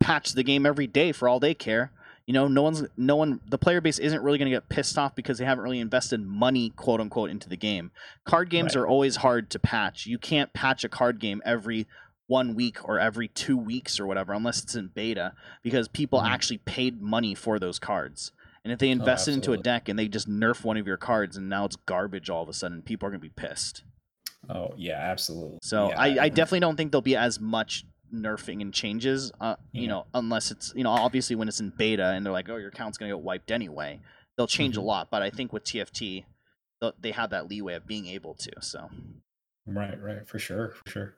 patch the game every day for all they care. You know, no one's no one. The player base isn't really going to get pissed off because they haven't really invested money, quote unquote, into the game. Card games Right. are always hard to patch. You can't patch a card game every one week or every two weeks or whatever, unless it's in beta, because people Mhm. actually paid money for those cards. And if they invested into a deck and they just nerf one of your cards and now it's garbage all of a sudden, people are going to be pissed. Oh yeah, absolutely. So Yeah, I, I definitely don't think there'll be as much nerfing and changes, uh, you know, unless it's, you know, obviously when it's in beta and they're like, oh, your account's going to get wiped anyway, they'll change Mhm. a lot. But I think with TFT, they have that leeway of being able to. So. Right, right, for sure, for sure.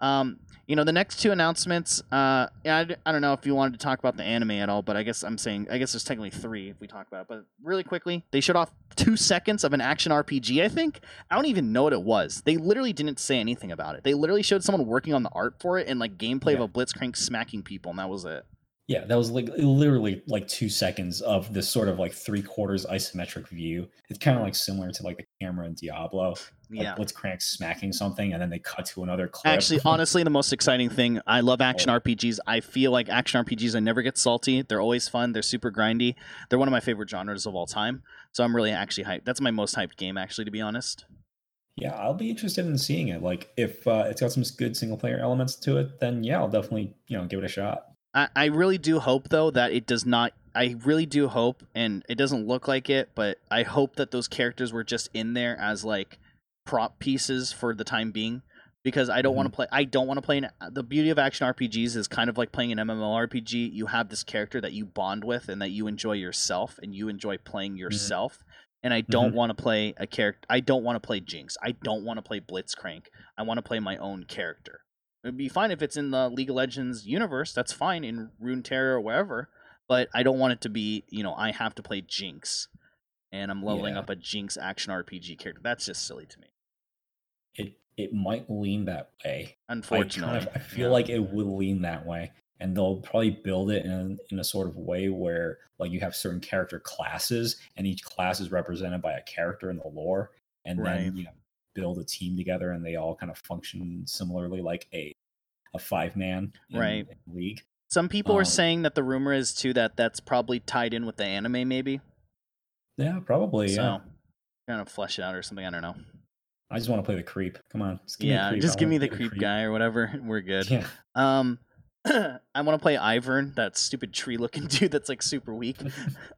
Um, you know, the next two announcements, uh, I, I, don't know if you wanted to talk about the anime at all, but I guess I'm saying, I guess there's technically three if we talk about it. But really quickly, they showed off two seconds of an action RPG, I think. I don't even know what it was. They literally didn't say anything about it. They literally showed someone working on the art for it and like gameplay Yeah. of a Blitzcrank smacking people, and that was it. Yeah, that was like literally like two seconds of this sort of like three quarters isometric view. It's kind of like similar to like the camera in Diablo. Like Yeah. crank smacking something, and then they cut to another clip. Actually, honestly, the most exciting thing, I love action Oh. RPGs. I feel like action RPGs, I never get salty. They're always fun. They're super grindy. They're one of my favorite genres of all time. So I'm really actually hyped. That's my most hyped game, actually, to be honest. yeah, I'll be interested in seeing it. Like if uh, it's got some good single player elements to it, then yeah, I'll definitely you know give it a shot. I, I really do hope, though, that it does not. I really do hope, and it doesn't look like it, but I hope that those characters were just in there as like prop pieces for the time being. Because I don't want to mm-hmm. play. I don't want to play. An, the beauty of action RPGs is kind of like playing an MMORPG. You have this character that you bond with and that you enjoy yourself, and you enjoy playing mm-hmm. yourself. And I don't mm-hmm. want to play a character. I don't want to play Jinx. I don't want to play Blitzcrank. I want to play my own character. It'd be fine if it's in the League of Legends universe. That's fine in Runeterra or wherever. But I don't want it to be, you know, I have to play Jinx, and I'm leveling Yeah. up a Jinx action RPG character. That's just silly to me. It it might lean that way. I Unfortunately, kind of I feel Yeah. like it would lean that way. and they'll probably build it in in a sort of way where like you have certain character classes, and each class is represented by a character in the lore, and Right. then you know build a team together, and they all kind of function similarly like a a five man Right. league. Some people Um, saying that the rumor is too that that's probably tied in with the anime, maybe. Yeah, probably. so Yeah. kind of flesh it out or something. I don't know. I just want to play the creep. Come on, just give me a yeah, creep. just give me the play creep, guy or whatever. We're good. Yeah. Um, I want to play Ivern, that stupid tree-looking dude that's like super weak.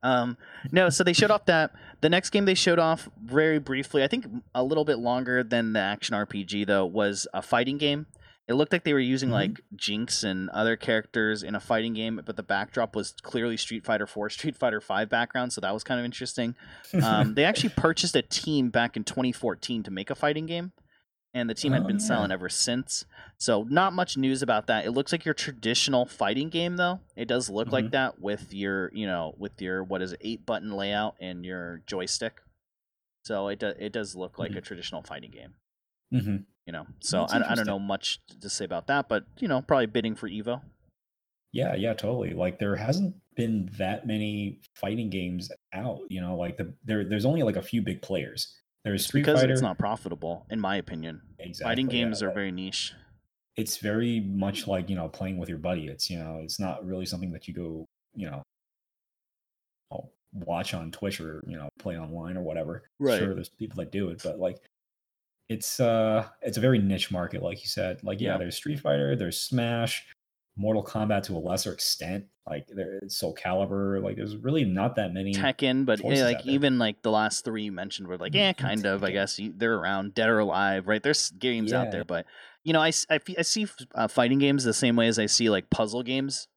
Um, no, so they showed off that the next game they showed off very briefly. I think a little bit longer than the action RPG though was a fighting game. It looked like they were using Mhm. like Jinx and other characters in a fighting game, but the backdrop was clearly Street Fighter 4, Street Fighter 5 background, so that was kind of interesting. Um, they actually purchased a team back in 2014 to make a fighting game, and the team had Oh, been yeah. selling ever since. So not much news about that. It looks like your traditional fighting game though. It does look like Mhm. that with your, you know, with your what is it, eight button layout and your joystick. So it do, it does look like a traditional fighting game, hmm you know. So I, I don't know much to say about that, but you know, probably bidding for Evo. Yeah, yeah, totally. Like there hasn't been that many fighting games out. You know, like the there there's only like a few big players. There's Street because Fighter. it's not profitable, in my opinion. exactly, fighting yeah, games are very niche. It's very much like you know playing with your buddy. It's you know it's not really something that you go you know oh, watch on Twitch or you know play online or whatever. Right. Sure, there's people that do it, but like it's uh it's a very niche market, like you said. Like yeah, Yeah. there's Street Fighter, there's Smash, Mortal Kombat to a lesser extent. Like there's Soul Calibur. Like there's really not that many. Tekken, but choices like even like the last three you mentioned were like, Mm, yeah, yeah, kind of. I guess you, they're around, dead or alive, right? There's games out there, but you know, I, I I see uh, fighting games the same way as I see like puzzle games,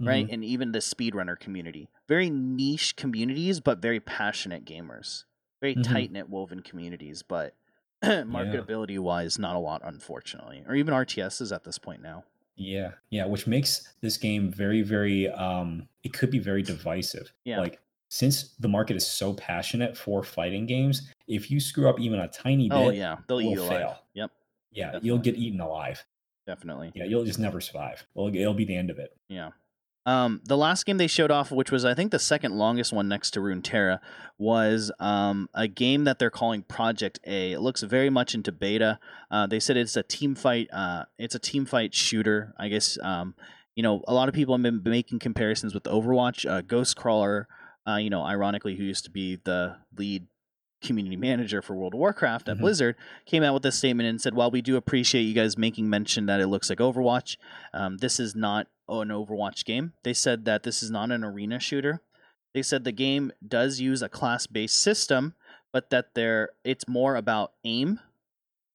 right? Mhm. And even the speedrunner community, very niche communities, but very passionate gamers, very Mhm. tight knit woven communities, but marketability wise, not a lot, unfortunately, or even RTSs at this point now. Yeah, yeah, which makes this game very, very. um It could be very divisive. Yeah. Like since the market is so passionate for fighting games, if you screw up even a tiny bit, Oh yeah, they'll eat you alive. fail. Yep, yeah, definitely. you'll get eaten alive. definitely. Yeah, you'll just never survive. Well, it'll be the end of it. Yeah. Um, the last game they showed off, which was I think the second longest one next to Runeterra, was um, a game that they're calling Project A. It looks very much into beta. Uh, they said it's a team fight. Uh, it's a team fight shooter. I guess um, you know a lot of people have been making comparisons with Overwatch. Uh, Ghostcrawler, uh, you know, ironically, who used to be the lead community manager for World of Warcraft at Mhm. Blizzard, came out with this statement and said, "While we do appreciate you guys making mention that it looks like Overwatch, um, this is not an Overwatch game. They said that this is not an arena shooter. They said the game does use a class-based system, but that there it's more about aim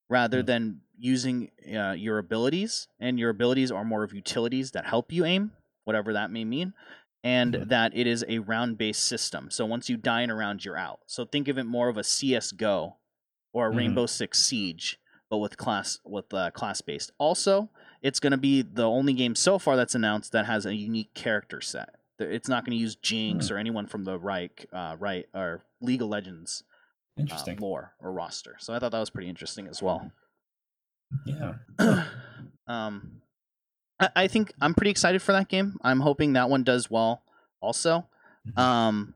rather Mm. than using uh, your abilities, and your abilities are more of utilities that help you aim, whatever that may mean." And Mhm. that it is a round-based system. So once you die in a round, you're out. So think of it more of a CS:GO or a Mhm. Rainbow Six Siege, but with class with uh, class based. Also, it's going to be the only game so far that's announced that has a unique character set. It's not going to use Jinx Hmm. or anyone from the Reich, uh, right or League of Legends uh, lore or roster. So I thought that was pretty interesting as well. yeah. um, I, I think I'm pretty excited for that game. I'm hoping that one does well. Also, Mhm. um,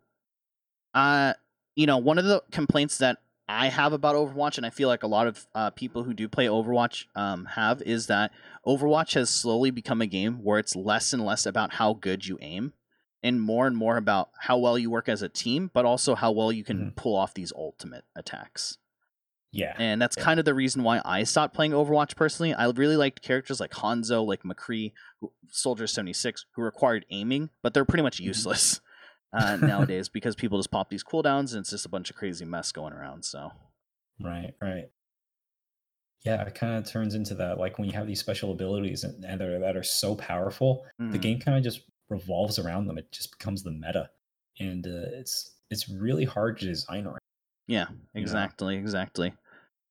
uh, you know, one of the complaints that I have about Overwatch, and I feel like a lot of uh, people who do play Overwatch um, have, is that Overwatch has slowly become a game where it's less and less about how good you aim, and more and more about how well you work as a team, but also how well you can Mhm. pull off these ultimate attacks. Yeah. And that's Yeah. kind of the reason why I stopped playing Overwatch personally. I really liked characters like Hanzo, like McCree, who, Soldier 76, who required aiming, but they're pretty much Mhm. useless uh, nowadays because people just pop these cooldowns and it's just a bunch of crazy mess going around. So, Right, right. Yeah, it kind of turns into that. Like when you have these special abilities and, and they're, that are so powerful, the mhm. game kind of just revolves around them. It just becomes the meta, and uh, it's it's really hard to design around. yeah, know? exactly, exactly.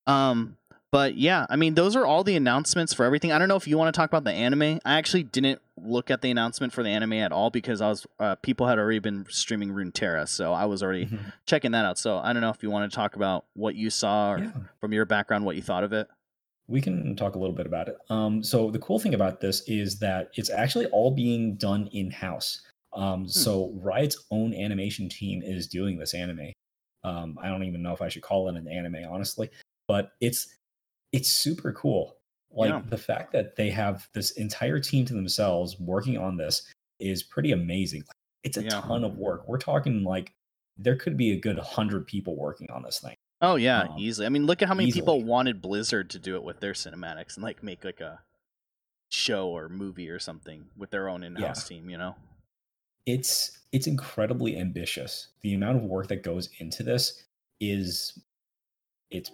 Um, but yeah, I mean, those are all the announcements for everything. I don't know if you want to talk about the anime. I actually didn't look at the announcement for the anime at all because I was uh, people had already been streaming Runeterra, so I was already Mhm. checking that out. So I don't know if you want to talk about what you saw or Yeah. from your background, what you thought of it. we can talk a little bit about it. Um, so the cool thing about this is that it's actually all being done in house. Um, so Riot's own animation team is doing this anime. Um, I don't even know if I should call it an anime, honestly, but it's it's super cool. Like Yeah. the fact that they have this entire team to themselves working on this is pretty amazing. It's a Yeah. ton of work. We're talking like there could be a good hundred people working on this thing. Oh yeah, Um, easily. I mean, look at how many people wanted Blizzard to do it with their cinematics and like make like a show or movie or something with their own in-house team. You know? it's it's incredibly ambitious. The amount of work that goes into this is it's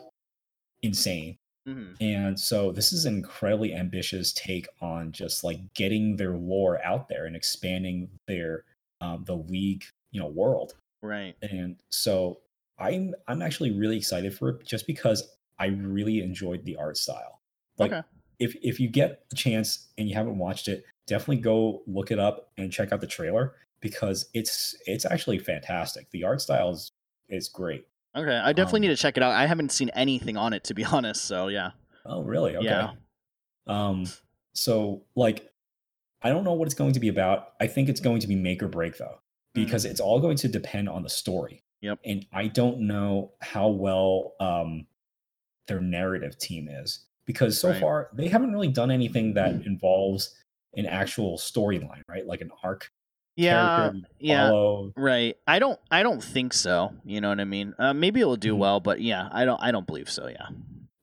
insane. Hmm And so this is an incredibly ambitious take on just like getting their lore out there and expanding their um, the league, you know, world. Right. And so I'm I'm actually really excited for it just because I really enjoyed the art style. Like Okay. if if you get a chance and you haven't watched it, definitely go look it up and check out the trailer because it's it's actually fantastic. The art style is is great. Okay. I definitely Um, need to check it out. I haven't seen anything on it to be honest. So yeah. Oh, really? Okay. Yeah. Um so like I don't know what it's going to be about. I think it's going to be make or break though because it's all going to depend on the story. Yep. And I don't know how well um their narrative team is because so Right. far they haven't really done anything that involves an actual storyline, right? Like an arc Yeah. character yeah. follow. Right. I don't. I don't think so. You know what I mean? Uh, maybe it'll do Mhm. well, but yeah, I don't. I don't believe so. Yeah.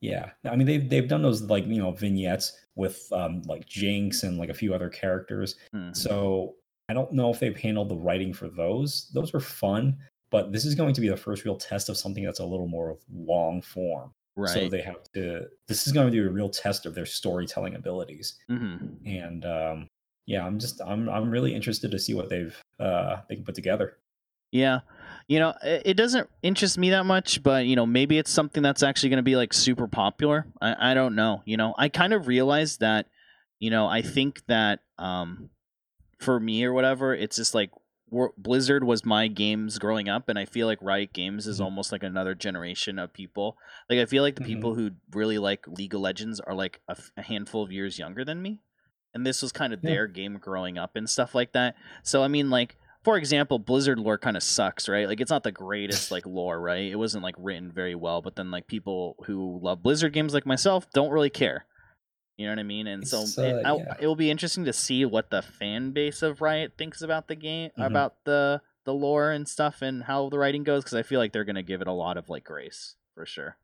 Yeah, I mean they've they've done those like you know vignettes with um like Jinx and like a few other characters. Mhm. So I don't know if they've handled the writing for those. Those were fun, but this is going to be the first real test of something that's a little more of long form. Right. So they have to. This is going to be a real test of their storytelling abilities. hmm And um, yeah, I'm just I'm I'm really interested to see what they've uh they can put together. Yeah. You know, it, doesn't interest me that much, but you know, maybe it's something that's actually going to be like super popular. I, I don't know. You know, I kind of realized that, you know, I think that um, for me or whatever, it's just like Blizzard was my games growing up, and I feel like Riot Games is Mhm. almost like another generation of people. Like, I feel like the Mhm. people who really like League of Legends are like a, f- a handful of years younger than me. And this was kind of Yeah. their game growing up and stuff like that. So, I mean, like, for example, Blizzard lore kind of sucks, right? Like it's not the greatest like lore, right? It wasn't like written very well, but then like people who love Blizzard games like myself don't really care. You know what I mean? And so it, uh, I- yeah. it will be interesting to see what the fan base of Riot thinks about the game, Mhm. about the the lore and stuff, and how the writing goes. Because I feel like they're gonna give it a lot of like grace for sure.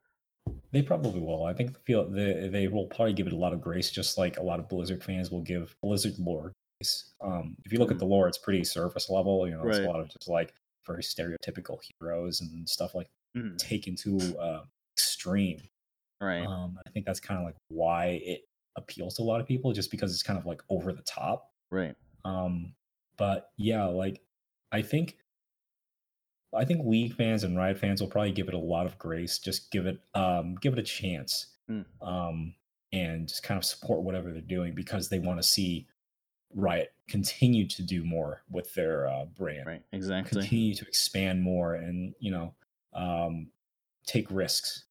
They probably will. I think feel they they will probably give it a lot of grace, just like a lot of Blizzard fans will give Blizzard lore grace. Um, if you look at the lore, it's pretty surface level. You know, it's Right. a lot of just like very stereotypical heroes and stuff like Mhm. taken to uh, extreme. Right. Um, I think that's kind of like why it appeals to a lot of people, just because it's kind of like over the top. right. Um, but yeah, like I think I think League fans and Riot fans will probably give it a lot of grace. Just give it um give it a chance. Hmm. Um and just kind of support whatever they're doing because they want to see Riot continue to do more with their uh, brand, Right. Exactly. continue to expand more, and you know, um, take risks.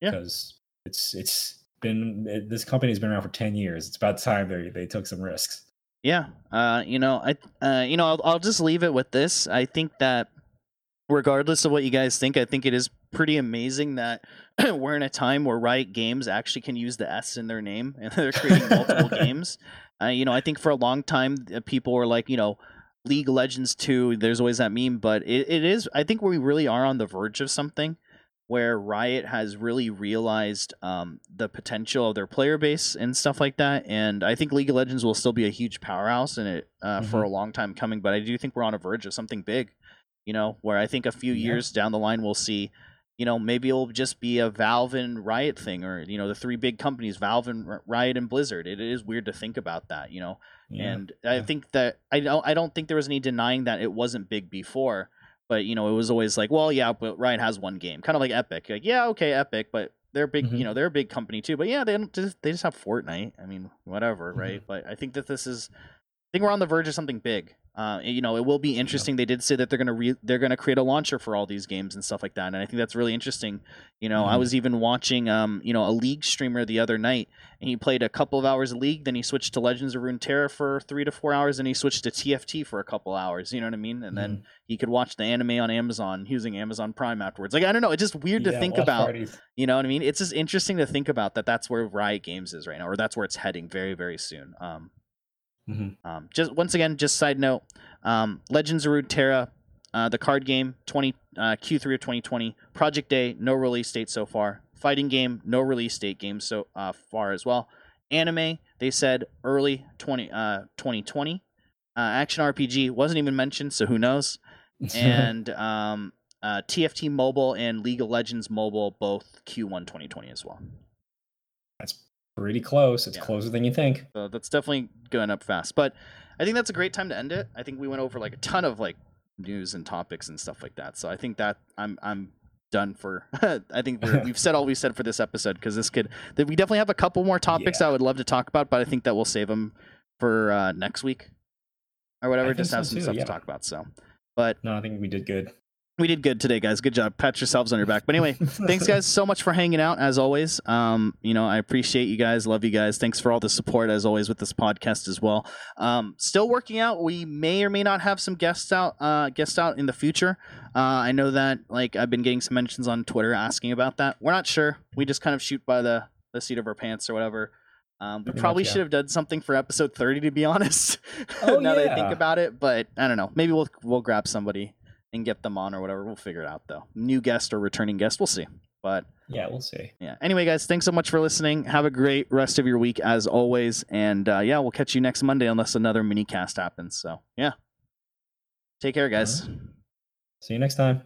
Yeah. Because it's it's been it, this company's been around for ten years. It's about time they they took some risks. Yeah, uh, you know, I, uh, you know, I'll, I'll just leave it with this. I think that, regardless of what you guys think, I think it is pretty amazing that we're in a time where Riot Games actually can use the S in their name and they're creating multiple games. Uh, you know, I think for a long time uh, people were like, you know, League of Legends two. There's always that meme, but it, it is. I think we really are on the verge of something where Riot has really realized um, the potential of their player base and stuff like that. And I think League of Legends will still be a huge powerhouse in it uh, for a long time coming. But I do think we're on a verge of something big, you know, where I think a few Yeah. years down the line we'll see, you know, maybe it'll just be a Valve and Riot thing, or you know, the three big companies, Valve and Riot and Blizzard. It is weird to think about that, you know. Yeah. And I think that I don't I don't think there was any denying that it wasn't big before, but you know, it was always like, well, yeah, but Riot has one game, kind of like Epic. Like, yeah, okay, Epic, but they're big, Mhm. you know, they're a big company too. But yeah, they don't just they just have Fortnite. I mean, whatever, Mm-hmm. right? But I think that this is I think we're on the verge of something big. Uh, you know, it will be interesting. They did say that they're gonna re- they're gonna create a launcher for all these games and stuff like that, and I think that's really interesting. You know, I Mhm. was even watching um, you know, a League streamer the other night, and he played a couple of hours of League, then he switched to Legends of Runeterra for three to four hours, and he switched to TFT for a couple hours. You know what I mean? And then he could watch the anime on Amazon using Amazon Prime afterwards. Like I don't know, it's just weird to think about. parties. You know what I mean? It's just interesting to think about that. That's where Riot Games is right now, or that's where it's heading very, very soon. Um, Mhm. um, just once again, just side note, um, Legends of Runeterra, uh, the card game, twenty uh, Q3 of 2020. Project A, no release date so far. Fighting game, no release date game so uh, far as well. Anime, they said early 20 uh, 2020. Uh, action RPG wasn't even mentioned, so who knows? And um, uh, TFT Mobile and League of Legends Mobile, both Q1 2020 as well. That's pretty close. It's Yeah. closer than you think. So that's definitely going up fast. But I think that's a great time to end it. I think we went over like a ton of like news and topics and stuff like that. So I think that I'm I'm done for. I think we're, we've said all we said for this episode because this could. That we definitely have a couple more topics Yeah. I would love to talk about, but I think that we'll save them for uh, next week or whatever. Just have so some too, stuff yeah. to talk about. So, but No, I think we did good. We did good today, guys. Good job. Pat yourselves on your back. But anyway, thanks guys so much for hanging out as always. Um you know i appreciate you guys. Love you guys. Thanks for all the support as always with this podcast as well. Um still working out. We may or may not have some guests out uh guests out in the future. Uh i know that like i've been getting some mentions on twitter asking about that. We're not sure. We just kind of shoot by the the seat of our pants or whatever. Um, we Pretty probably much, yeah. should have done something for episode 30 to be honest. Oh, now that i think about it but i don't know. Maybe we'll we'll grab somebody and get them on or whatever we'll figure it out though new guest or returning guest we'll see but Yeah, we'll see. yeah. Anyway, guys, thanks so much for listening. Have a great rest of your week as always. And uh, yeah, we'll catch you next Monday unless another mini cast happens. So yeah. Take care, guys. See you next time.